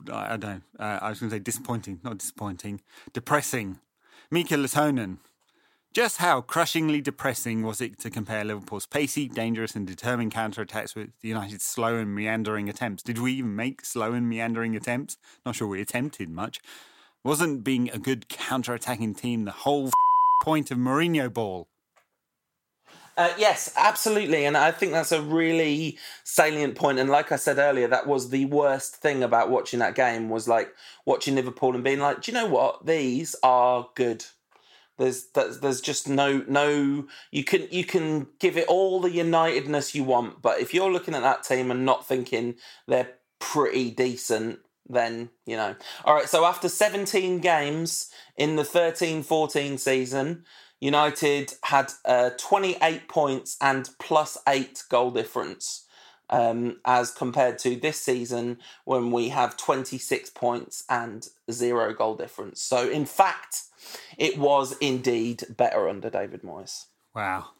I don't know. Uh, I was going to say disappointing, not disappointing. Depressing. Mika Lehtonen just how crushingly depressing was it to compare Liverpool's pacey, dangerous, and determined counter-attacks with United's slow and meandering attempts? Did we even make slow and meandering attempts? Not sure we attempted much. Wasn't being a good counter-attacking team the whole point of Mourinho ball? Uh, yes, absolutely. And I think that's a really salient point. And like I said earlier, that was the worst thing about watching that game was like watching Liverpool and being like, do you know what? These are good. There's there's just no no you can you can give it all the unitedness you want, but if you're looking at that team and not thinking they're pretty decent, then you know. All right, so after 17 games in the 13-14 season, United had uh, 28 points and plus 8 goal difference. Um, as compared to this season when we have 26 points and zero goal difference. So, in fact, it was indeed better under David Moyes. Wow.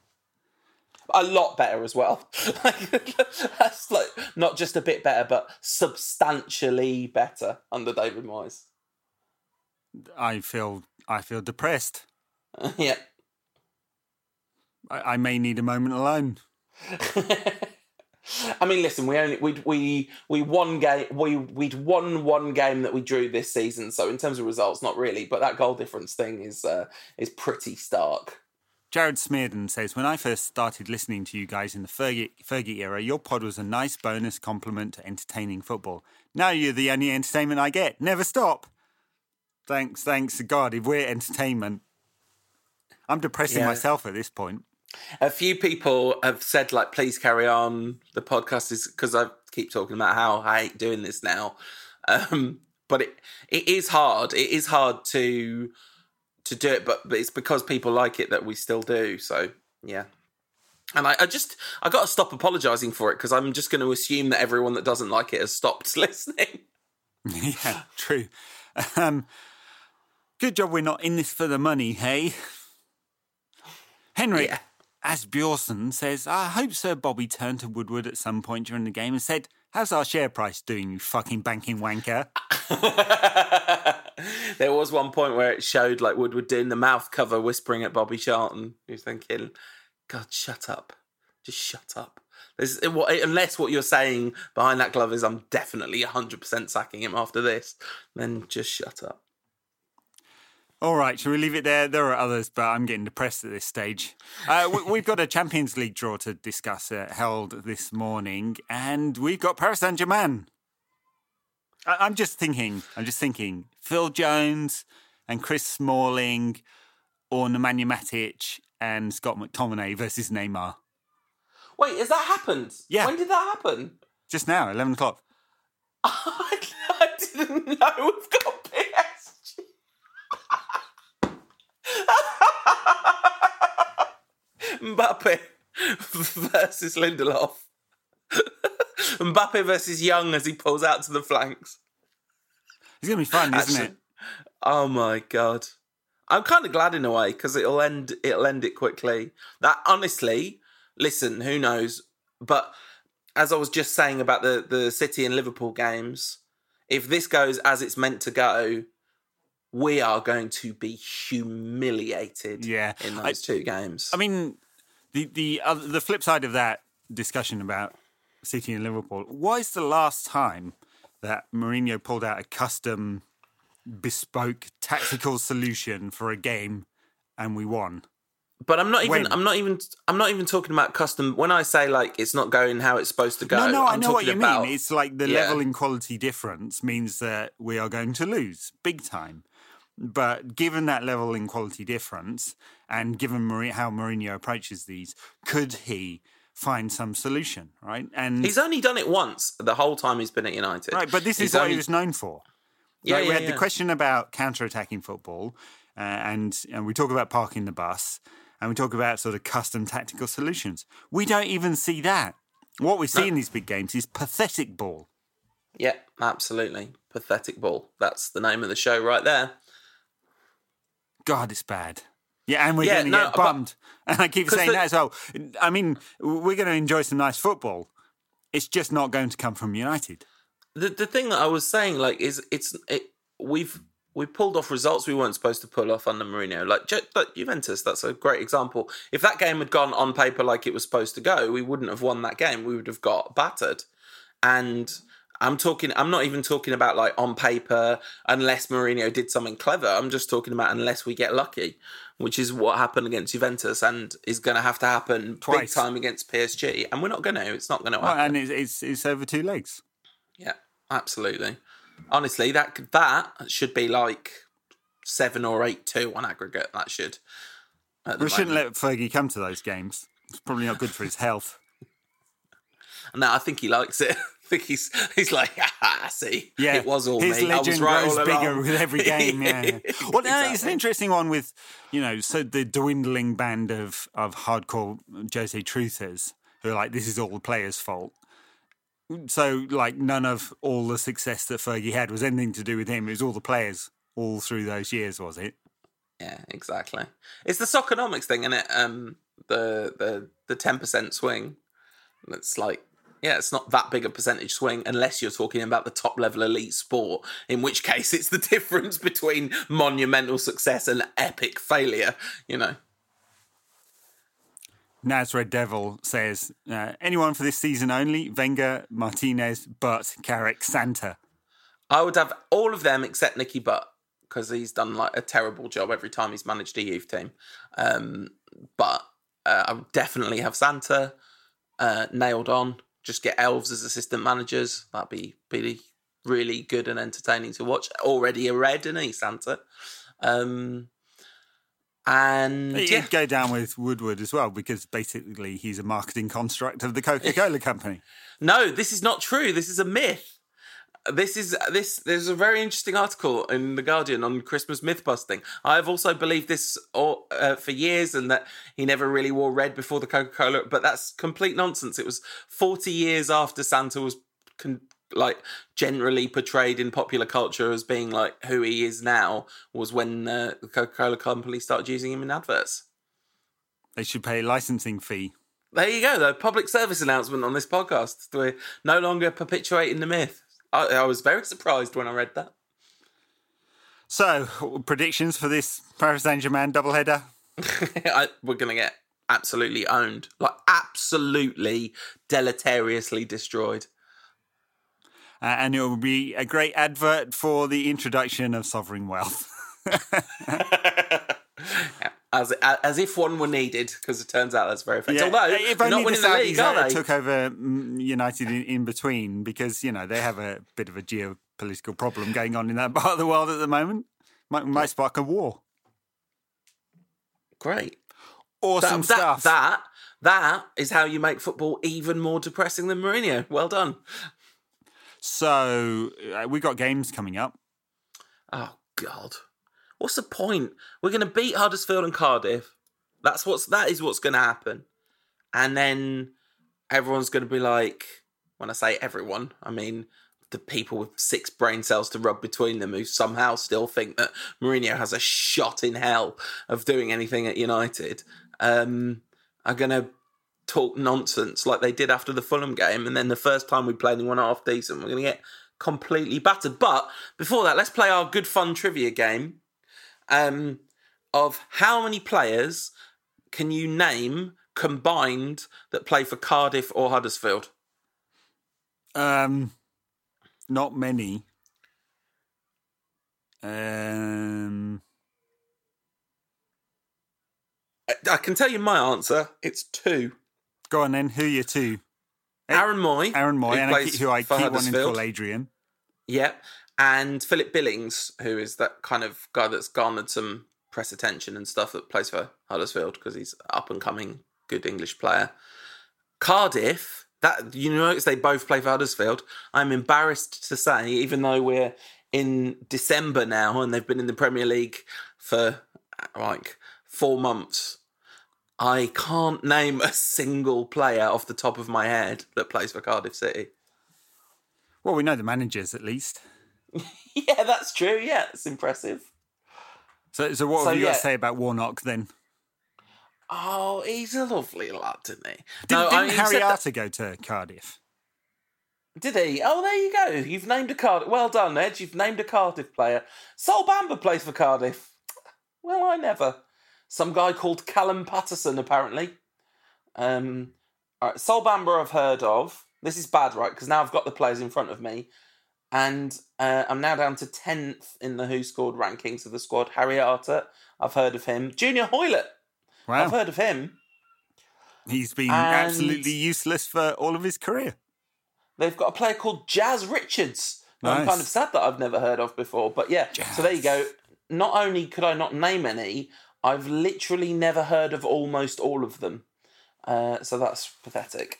A lot better as well. That's like not just a bit better, but substantially better under David Moyes. I feel I feel depressed. yeah. I, I may need a moment alone. I mean, listen, we only we we we won game we we'd won one game that we drew this season. So in terms of results, not really, but that goal difference thing is uh, is pretty stark. Jared Smearden says, When I first started listening to you guys in the Fergie, Fergie era, your pod was a nice bonus compliment to entertaining football. Now you're the only entertainment I get. Never stop. Thanks, thanks to God, if we're entertainment. I'm depressing yeah. myself at this point. A few people have said, like, please carry on. The podcast is because I keep talking about how I hate doing this now. Um, but it it is hard. It is hard to to do it, but, but it's because people like it that we still do. So yeah. And I, I just I got to stop apologising for it because I'm just going to assume that everyone that doesn't like it has stopped listening. yeah, true. Um, good job we're not in this for the money, hey? Henry, yeah. As Bjorson says, I hope Sir Bobby turned to Woodward at some point during the game and said, How's our share price doing, you fucking banking wanker? there was one point where it showed like Woodward doing the mouth cover, whispering at Bobby Charlton. Who's thinking, God, shut up. Just shut up. There's, unless what you're saying behind that glove is I'm definitely 100% sacking him after this, then just shut up. All right, shall we leave it there? There are others, but I'm getting depressed at this stage. Uh, we, have got a Champions League draw to discuss uh, held this morning, and we've got Paris Saint Germain. I'm just thinking, I'm just thinking, Phil Jones and Chris Smalling, or Nemanja Matic and Scott McTominay versus Neymar. Wait, has that happened? Yeah. When did that happen? Just now, 11 o'clock. I, I didn't know we've got Mbappe versus Lindelof. Mbappe versus Young as he pulls out to the flanks. It's gonna be fun, isn't Actually, it? Oh my god. I'm kind of glad in a way because it'll end. It'll end it quickly. That honestly, listen, who knows? But as I was just saying about the the City and Liverpool games, if this goes as it's meant to go, we are going to be humiliated. Yeah, in those I, two games. I mean, the the other, the flip side of that discussion about City and Liverpool. Why is the last time that Mourinho pulled out a custom, bespoke tactical solution for a game and we won? But I'm not even. When? I'm not even. I'm not even talking about custom. When I say like it's not going how it's supposed to go. No, no, I'm i know what you about, mean. It's like the yeah. level in quality difference means that we are going to lose big time. But given that level in quality difference, and given how Mourinho approaches these, could he find some solution? Right, and he's only done it once the whole time he's been at United. Right, but this he's is what he was known for. Yeah, like, yeah we had yeah. the question about counter-attacking football, uh, and and we talk about parking the bus. and we talk about sort of custom tactical solutions. We don't even see that. What we see No. in these big games is pathetic ball. Yeah, absolutely. Pathetic ball. That's the name of the show right there. God, it's bad. Yeah, and we're Yeah, going to no, get but- bummed. And I keep saying the- that as well. I mean, we're going to enjoy some nice football. It's just not going to come from United. The the thing that I was saying, like, is it's it we've we pulled off results we weren't supposed to pull off under Mourinho. Like, like Juventus, that's a great example. If that game had gone on paper like it was supposed to go, we wouldn't have won that game. We would have got battered. And I'm talking. I'm not even talking about like on paper, unless Mourinho did something clever. I'm just talking about unless we get lucky, which is what happened against Juventus and is going to have to happen big time against PSG. And we're not going to. It's not going to Well, happen. and it's, it's, it's over two legs. Yeah, absolutely. Honestly, that that should be like seven or eight two on aggregate. That should. We shouldn't let Fergie come to those games. It's probably not good for his health. No, I think he likes it. I think he's he's like, ah, see, Yeah, it was all his me. I was legend right grows bigger along. with every game. Yeah, yeah. well, no, it's an interesting one with you know, so the dwindling band of of hardcore Jose truthers who are like, this is all the players' fault. So, like, none of all the success that Fergie had was anything to do with him. It was all the players all through those years, was it? Yeah, exactly. It's the Soccernomics thing, isn't it? Um, the the the ten percent swing. It's like, yeah, it's not that big a percentage swing unless you're talking about the top level elite sport. In which case, it's the difference between monumental success and epic failure. You know. Naz Red Devil says, uh, anyone for this season only? Wenger, Martinez, Butt, Carrick, Santa. I would have all of them except Nicky Butt because he's done like a terrible job every time he's managed a youth team. Um, but uh, I would definitely have Santa uh, nailed on. Just get elves as assistant managers. That'd be really, really good and entertaining to watch. Already a red, isn't he, Santa? Um, and He'd yeah, go down with Woodward as well because basically he's a marketing construct of the Coca Cola company. No, this is not true. This is a myth. This is this. There's a very interesting article in the Guardian on Christmas myth busting. I've also believed this all, uh, for years, and that he never really wore red before the Coca Cola. But that's complete nonsense. It was 40 years after Santa was con- like generally portrayed in popular culture as being like who he is now. Was when uh, the Coca Cola company started using him in adverts. They should pay a licensing fee. There you go, the public service announcement on this podcast. We're no longer perpetuating the myth. I, I was very surprised when I read that. So, predictions for this Paris Saint Germain doubleheader? I, we're going to get absolutely owned. Like, absolutely deleteriously destroyed. Uh, and it will be a great advert for the introduction of sovereign wealth. As, as if one were needed, because it turns out that's very effective. Although, if only not winning the the, league, uh, are they? took over mm, United in, in between because you know they have a bit of a geopolitical problem going on in that part of the world at the moment. Might, might spark a war. Great. Awesome That, that, stuff. that, that is how you make football even more depressing than Mourinho. Well done. So uh, we got games coming up. Oh God, what's the point? We're going to beat Huddersfield and Cardiff. That's what's that is what's going to happen, and then everyone's going to be like, when I say everyone, I mean the people with six brain cells to rub between them who somehow still think that Mourinho has a shot in hell of doing anything at United. Um, are going to talk nonsense like they did after the Fulham game, and then the first time we played anyone half decent, we're going to get completely battered. But before that, let's play our good fun trivia game um, of how many players can you name combined that play for Cardiff or Huddersfield? Um, not many. Um, I, I can tell you my answer. It's two. go on then. Who are you two? Aaron Mooy, Aaron Mooy, who and I plays keep, who I keep wanting to call Adrian. Yeah. And Philip Billings, who is that kind of guy that's garnered some press attention and stuff that plays for Huddersfield because he's up and coming good English player. Cardiff, that you notice they both play for Huddersfield. I'm embarrassed to say, even though we're in December now and they've been in the Premier League for like four months, I can't name a single player off the top of my head that plays for Cardiff City. Well, we know the managers at least. yeah, that's true. Yeah, it's impressive. So, so what So, have you got to say about Warnock then? Oh, he's a lovely lad, isn't he? Did, no, didn't mean, Harry said that- go to Cardiff? Did he? Oh, there you go. You've named a Cardiff. Well done, Ed. You've named a Cardiff player. Sol Bamba plays for Cardiff. Well, I never. Some guy called Callum Paterson, apparently. Um, all right, Sol Bamba I've heard of. This is bad, right? Because now I've got the players in front of me. And uh, I'm now down to 10th in the WhoScored rankings of the squad. Harry Arter, I've heard of him. Junior Hoilett, I've heard of him. he's been And- absolutely useless for all of his career. They've got a player called Jazz Richards. who I'm Nice. kind of sad that I've never heard of before. But yeah, so there you go. Not only could I not name any, I've literally never heard of almost all of them. Uh, so that's pathetic.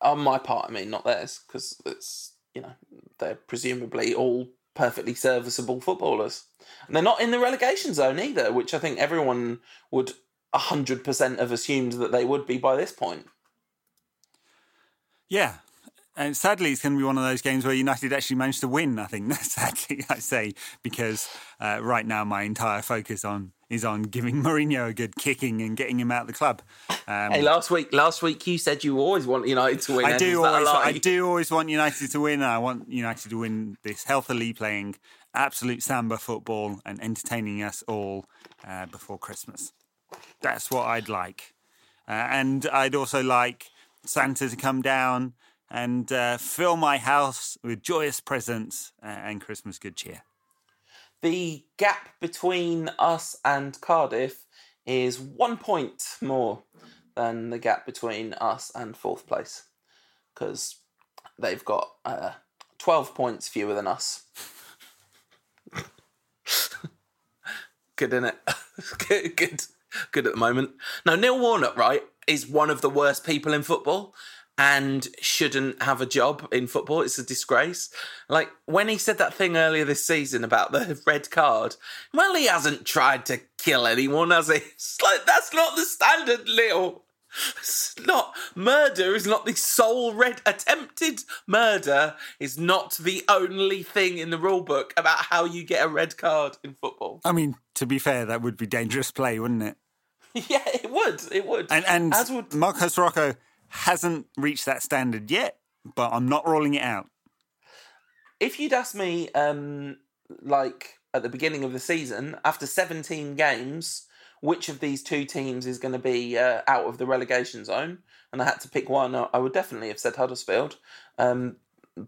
On my part, I mean, not theirs, because it's, you know, they're presumably all perfectly serviceable footballers. And they're not in the relegation zone either, which I think everyone would 100% have assumed that they would be by this point. Yeah. And sadly, it's going to be one of those games where United actually managed to win. I think sadly, I say, because uh, right now my entire focus on is on giving Mourinho a good kicking and getting him out of the club. Um, Hey, last week, last week you said you always want United to win. I do Was that a always. I do always want United to win. I want United to win this healthily playing absolute samba football and entertaining us all uh, before Christmas. That's what I'd like, uh, and I'd also like Santa to come down and uh, fill my house with joyous presents uh, and Christmas good cheer. The gap between us and Cardiff is one point more than the gap between us and fourth place because they've got uh, 12 points fewer than us. good, is it? good, good, good at the moment. Now, Neil Warnock, right, is one of the worst people in football and shouldn't have a job in football. It's a disgrace. Like when he said that thing earlier this season about the red card, well, he hasn't tried to kill anyone, has he? It's like that's not the standard, Leo. It's not murder is not the sole red attempted murder is not the only thing in the rule book about how you get a red card in football. I mean, to be fair, that would be dangerous play, wouldn't it? yeah, it would. It would. And and as would Marcos Rojo hasn't reached that standard yet, but I'm not ruling it out. if you'd asked me, um, like at the beginning of the season, after 17 games, which of these two teams is going to be uh, out of the relegation zone, and I had to pick one, I would definitely have said Huddersfield. Um,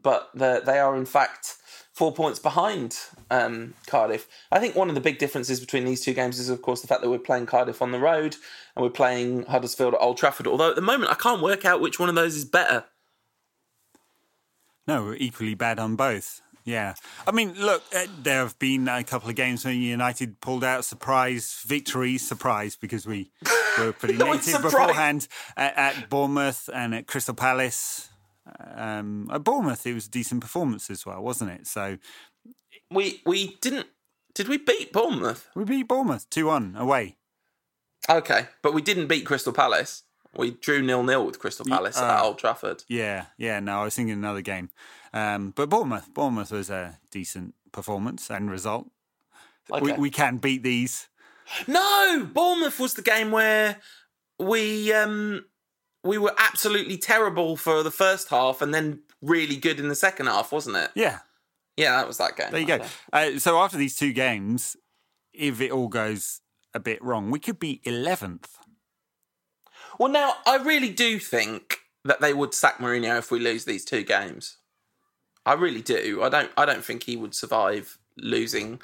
but the, they are, in fact, four points behind um, Cardiff. I think one of the big differences between these two games is, of course, the fact that we're playing Cardiff on the road and we're playing Huddersfield at Old Trafford. Although at the moment, I can't work out which one of those is better. No, we're equally bad on both. Yeah. I mean, look, uh, there have been a couple of games when United pulled out surprise victories, surprise, because we were pretty No, it's beforehand at, at Bournemouth and at Crystal Palace. Um, at Bournemouth, it was a decent performance as well, wasn't it? So We we didn't. Did we beat Bournemouth? we beat Bournemouth 2 1 away. Okay, but we didn't beat Crystal Palace. We drew nil nil with Crystal Palace at uh, Old Trafford. Yeah, yeah. No, I was thinking another game, um, but Bournemouth, Bournemouth was a decent performance and result. We, Okay. we can beat these. No, Bournemouth was the game where we um we were absolutely terrible for the first half and then really good in the second half, wasn't it? Yeah, Yeah, that was that game. there you go. Uh, so after these two games, if it all goes a bit wrong, we could be eleventh. Well, now I really do think that they would sack Mourinho if we lose these two games. I really do. I don't. I don't think he would survive losing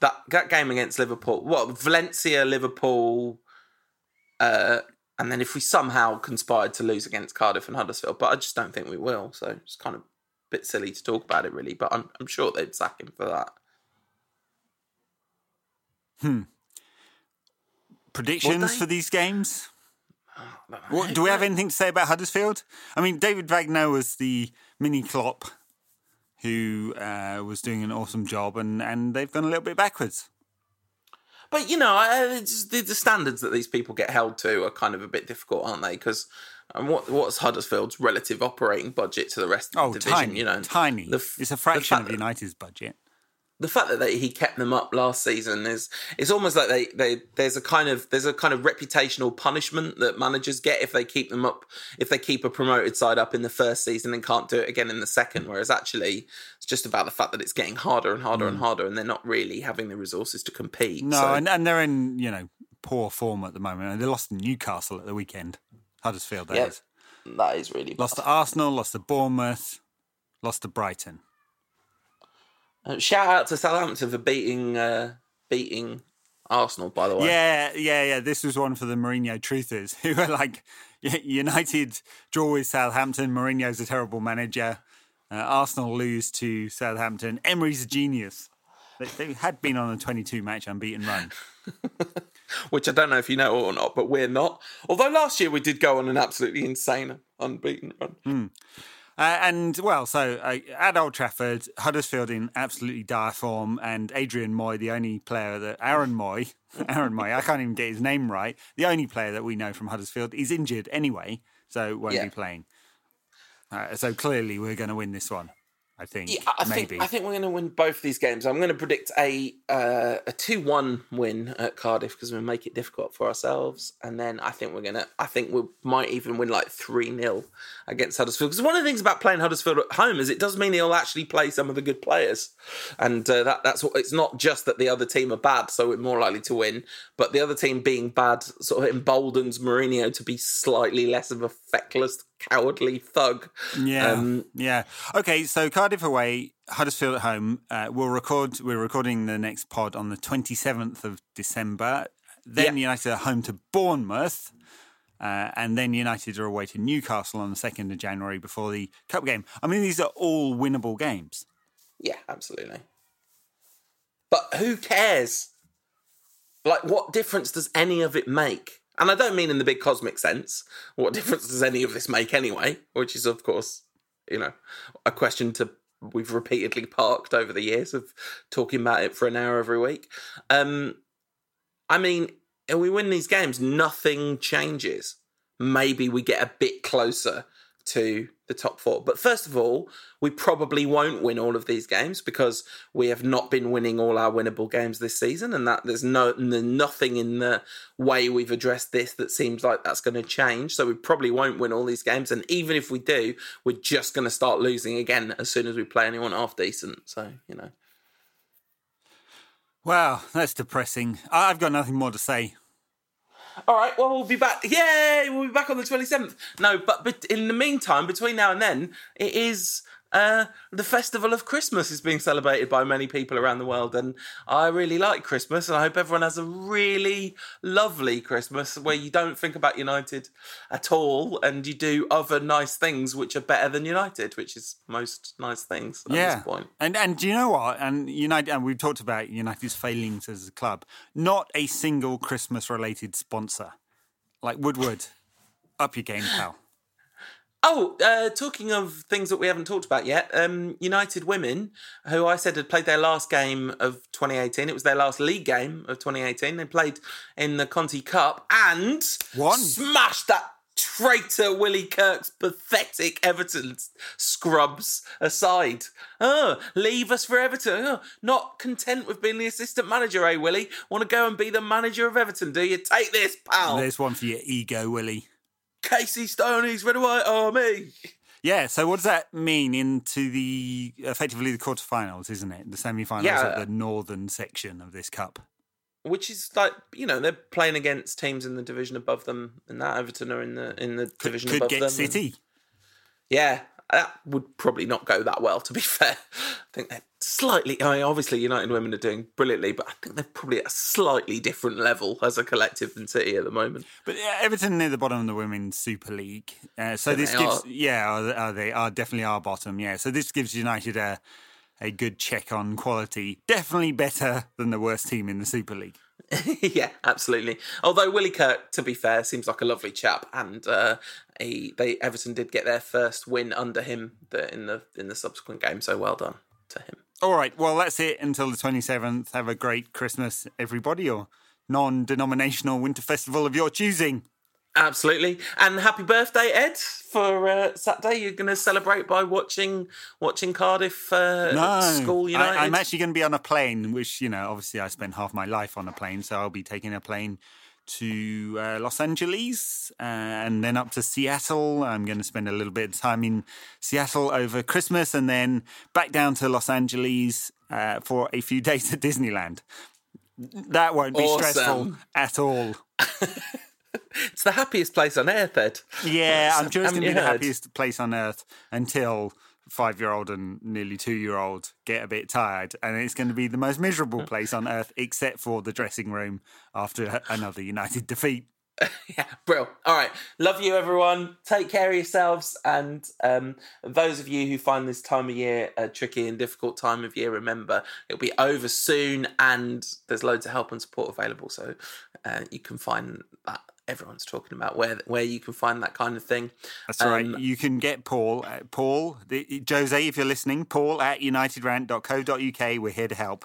that that game against Liverpool. What Valencia, Liverpool, uh, and then if we somehow conspired to lose against Cardiff and Huddersfield, but I just don't think we will. So it's kind of a bit silly to talk about it, really. But I'm I'm sure they'd sack him for that. Hmm. Predictions for these games? What, What, do we have anything to say about Huddersfield? I mean, David Wagner was the mini Klopp who uh, was doing an awesome job, and, and they've gone a little bit backwards. But you know, the, the, standards that these people get held to are kind of a bit difficult, aren't they? Because um, what what's Huddersfield's relative operating budget to the rest of oh, the division? Tiny, you know, tiny. The, it's a fraction of United's budget the fact that they, he kept them up last season is it's almost like they, they there's a kind of there's a kind of reputational punishment that managers get if they keep them up if they keep a promoted side up in the first season and can't do it again in the second whereas actually it's just about the fact that it's getting harder and harder mm. and harder and they're not really having the resources to compete no so. and, and they're in you know poor form at the moment they lost to Newcastle at the weekend Huddersfield that yep. is. that is really lost bad. to Arsenal lost to Bournemouth lost to Brighton uh, shout out to Southampton for beating uh, beating Arsenal, by the way. Yeah, yeah, yeah. This was one for the Mourinho truthers who are like, United draw with Southampton. Mourinho's a terrible manager. Uh, Arsenal lose to Southampton. Emery's a genius. They, they had been on a 22 match unbeaten run. Which I don't know if you know or not, but we're not. Although last year we did go on an absolutely insane unbeaten run. Mm. Uh, and well, so uh, at Old Trafford, Huddersfield in absolutely dire form, and Adrian Mooy, the only player that Aaron Mooy, Aaron Mooy, I can't even get his name right, the only player that we know from Huddersfield is injured anyway, so won't yeah. be playing. Uh, so clearly, we're going to win this one. I think. Yeah, I maybe. think I think we're going to win both these games. I'm going to predict a uh, a two one win at Cardiff because we'll make it difficult for ourselves, and then I think we're going to. I think we might even win like three 0 against Huddersfield. Because one of the things about playing Huddersfield at home is it does mean he'll actually play some of the good players, and uh, that that's what. It's not just that the other team are bad, so we're more likely to win, but the other team being bad sort of emboldens Mourinho to be slightly less of a feckless cowardly thug. Yeah, um, yeah. Okay, so Cardiff away, Huddersfield at home. Uh, we'll record. We're recording the next pod on the twenty seventh of December. Then yeah. United are home to Bournemouth. Uh, and then United are away to Newcastle on the 2nd of January before the Cup game. I mean, these are all winnable games. Yeah, absolutely. But who cares? Like, what difference does any of it make? And I don't mean in the big cosmic sense. What difference does any of this make anyway? Which is, of course, you know, a question to we've repeatedly parked over the years of talking about it for an hour every week. Um, I mean, we win these games, nothing changes. Maybe we get a bit closer to the top four. But first of all, we probably won't win all of these games because we have not been winning all our winnable games this season, and that there's no nothing in the way we've addressed this that seems like that's going to change. So we probably won't win all these games, and even if we do, we're just going to start losing again as soon as we play anyone half decent. So you know. Wow, that's depressing. I've got nothing more to say. All right, well, we'll be back. Yay! We'll be back on the 27th. No, but, but in the meantime, between now and then, it is uh, the festival of Christmas is being celebrated by many people around the world, and I really like Christmas. And I hope everyone has a really lovely Christmas where you don't think about United at all, and you do other nice things which are better than United, which is most nice things. At yeah, this point. and and do you know what? And United, and we've talked about United's failings as a club. Not a single Christmas related sponsor, like Woodward. Up your game, pal. Oh, uh, talking of things that we haven't talked about yet, um, United Women, who I said had played their last game of 2018, it was their last league game of 2018. They played in the Conti Cup and Won. smashed that traitor Willie Kirk's pathetic Everton scrubs aside. Oh, leave us for Everton. Oh, not content with being the assistant manager, eh, Willie? Want to go and be the manager of Everton, do you? Take this, pal. There's one for your ego, Willie. Casey Stoney's Red White Army. Yeah, so what does that mean into the effectively the quarterfinals, isn't it? The semi-finals yeah. of the northern section of this cup. Which is like you know they're playing against teams in the division above them, and that Everton are in the in the division could above get them. City. And, yeah, that would probably not go that well. To be fair, I think they're slightly. I mean, obviously United women are doing brilliantly, but I think they're probably at a slightly different level as a collective than City at the moment. But yeah, Everton near the bottom of the women's Super League, uh, so this gives are. yeah, are, are they are definitely our bottom. Yeah, so this gives United a a good check on quality. Definitely better than the worst team in the Super League. yeah, absolutely. Although Willie Kirk, to be fair, seems like a lovely chap, and uh, he, they Everton did get their first win under him in the in the subsequent game. So well done to him. All right, well that's it until the twenty seventh. Have a great Christmas, everybody, or non denominational winter festival of your choosing. Absolutely. And happy birthday, Ed, for uh, Saturday. You're going to celebrate by watching watching Cardiff uh, No, School United. I, am actually going to be on a plane, which, you know, obviously I spent half my life on a plane, so I'll be taking a plane to uh, Los Angeles uh, and then up to Seattle. I'm going to spend a little bit of time in Seattle over Christmas and then back down to Los Angeles uh, for a few days at Disneyland. That won't be Awesome. stressful at all. It's the happiest place on earth, Ed. Yeah, I'm sure it's going to be the happiest place on earth until five year old and nearly two year old get a bit tired. And it's going to be the most miserable place on earth, except for the dressing room after another United defeat. Yeah, brill. All right. Love you, everyone. Take care of yourselves. And um, those of you who find this time of year a tricky and difficult time of year, remember it'll be over soon and there's loads of help and support available. So uh, you can find that. Everyone's talking about where where you can find that kind of thing. That's right. Um, You can get Paul, uh, Paul, the, Jose, if you're listening, Paul at unitedrant.co.uk. We're here to help.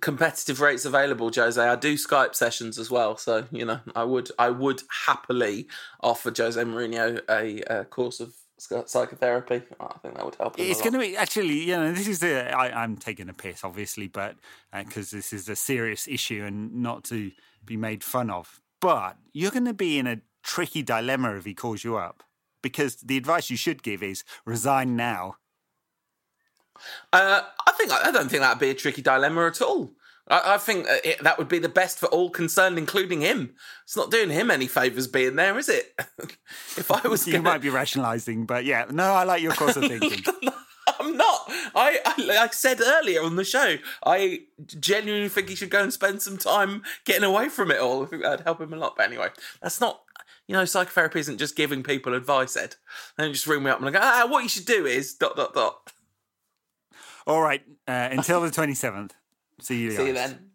competitive rates available, Jose. I do Skype sessions as well, so you know I would I would happily offer Jose Mourinho a, a course of psychotherapy. I think that would help. Him It's going to be actually, you know, this is the. I, I'm taking a piss, obviously, but because this is a serious issue and not to be made fun of. But you're going to be in a tricky dilemma if he calls you up, because the advice you should give is resign now. Uh, I think I don't think that'd be a tricky dilemma at all. I, I think uh, it, that would be the best for all concerned, including him. It's not doing him any favors being there, is it? if I was, You gonna, might be rationalising, but yeah, no, I like your course of thinking. I, I like I said earlier on the show. I genuinely think he should go and spend some time getting away from it all. I think that'd help him a lot. But anyway, that's not. You know, psychotherapy isn't just giving people advice, Ed. They don't just ring me up and I go, ah, what you should do is dot dot dot. All right, uh, until the 27th. See you See you then.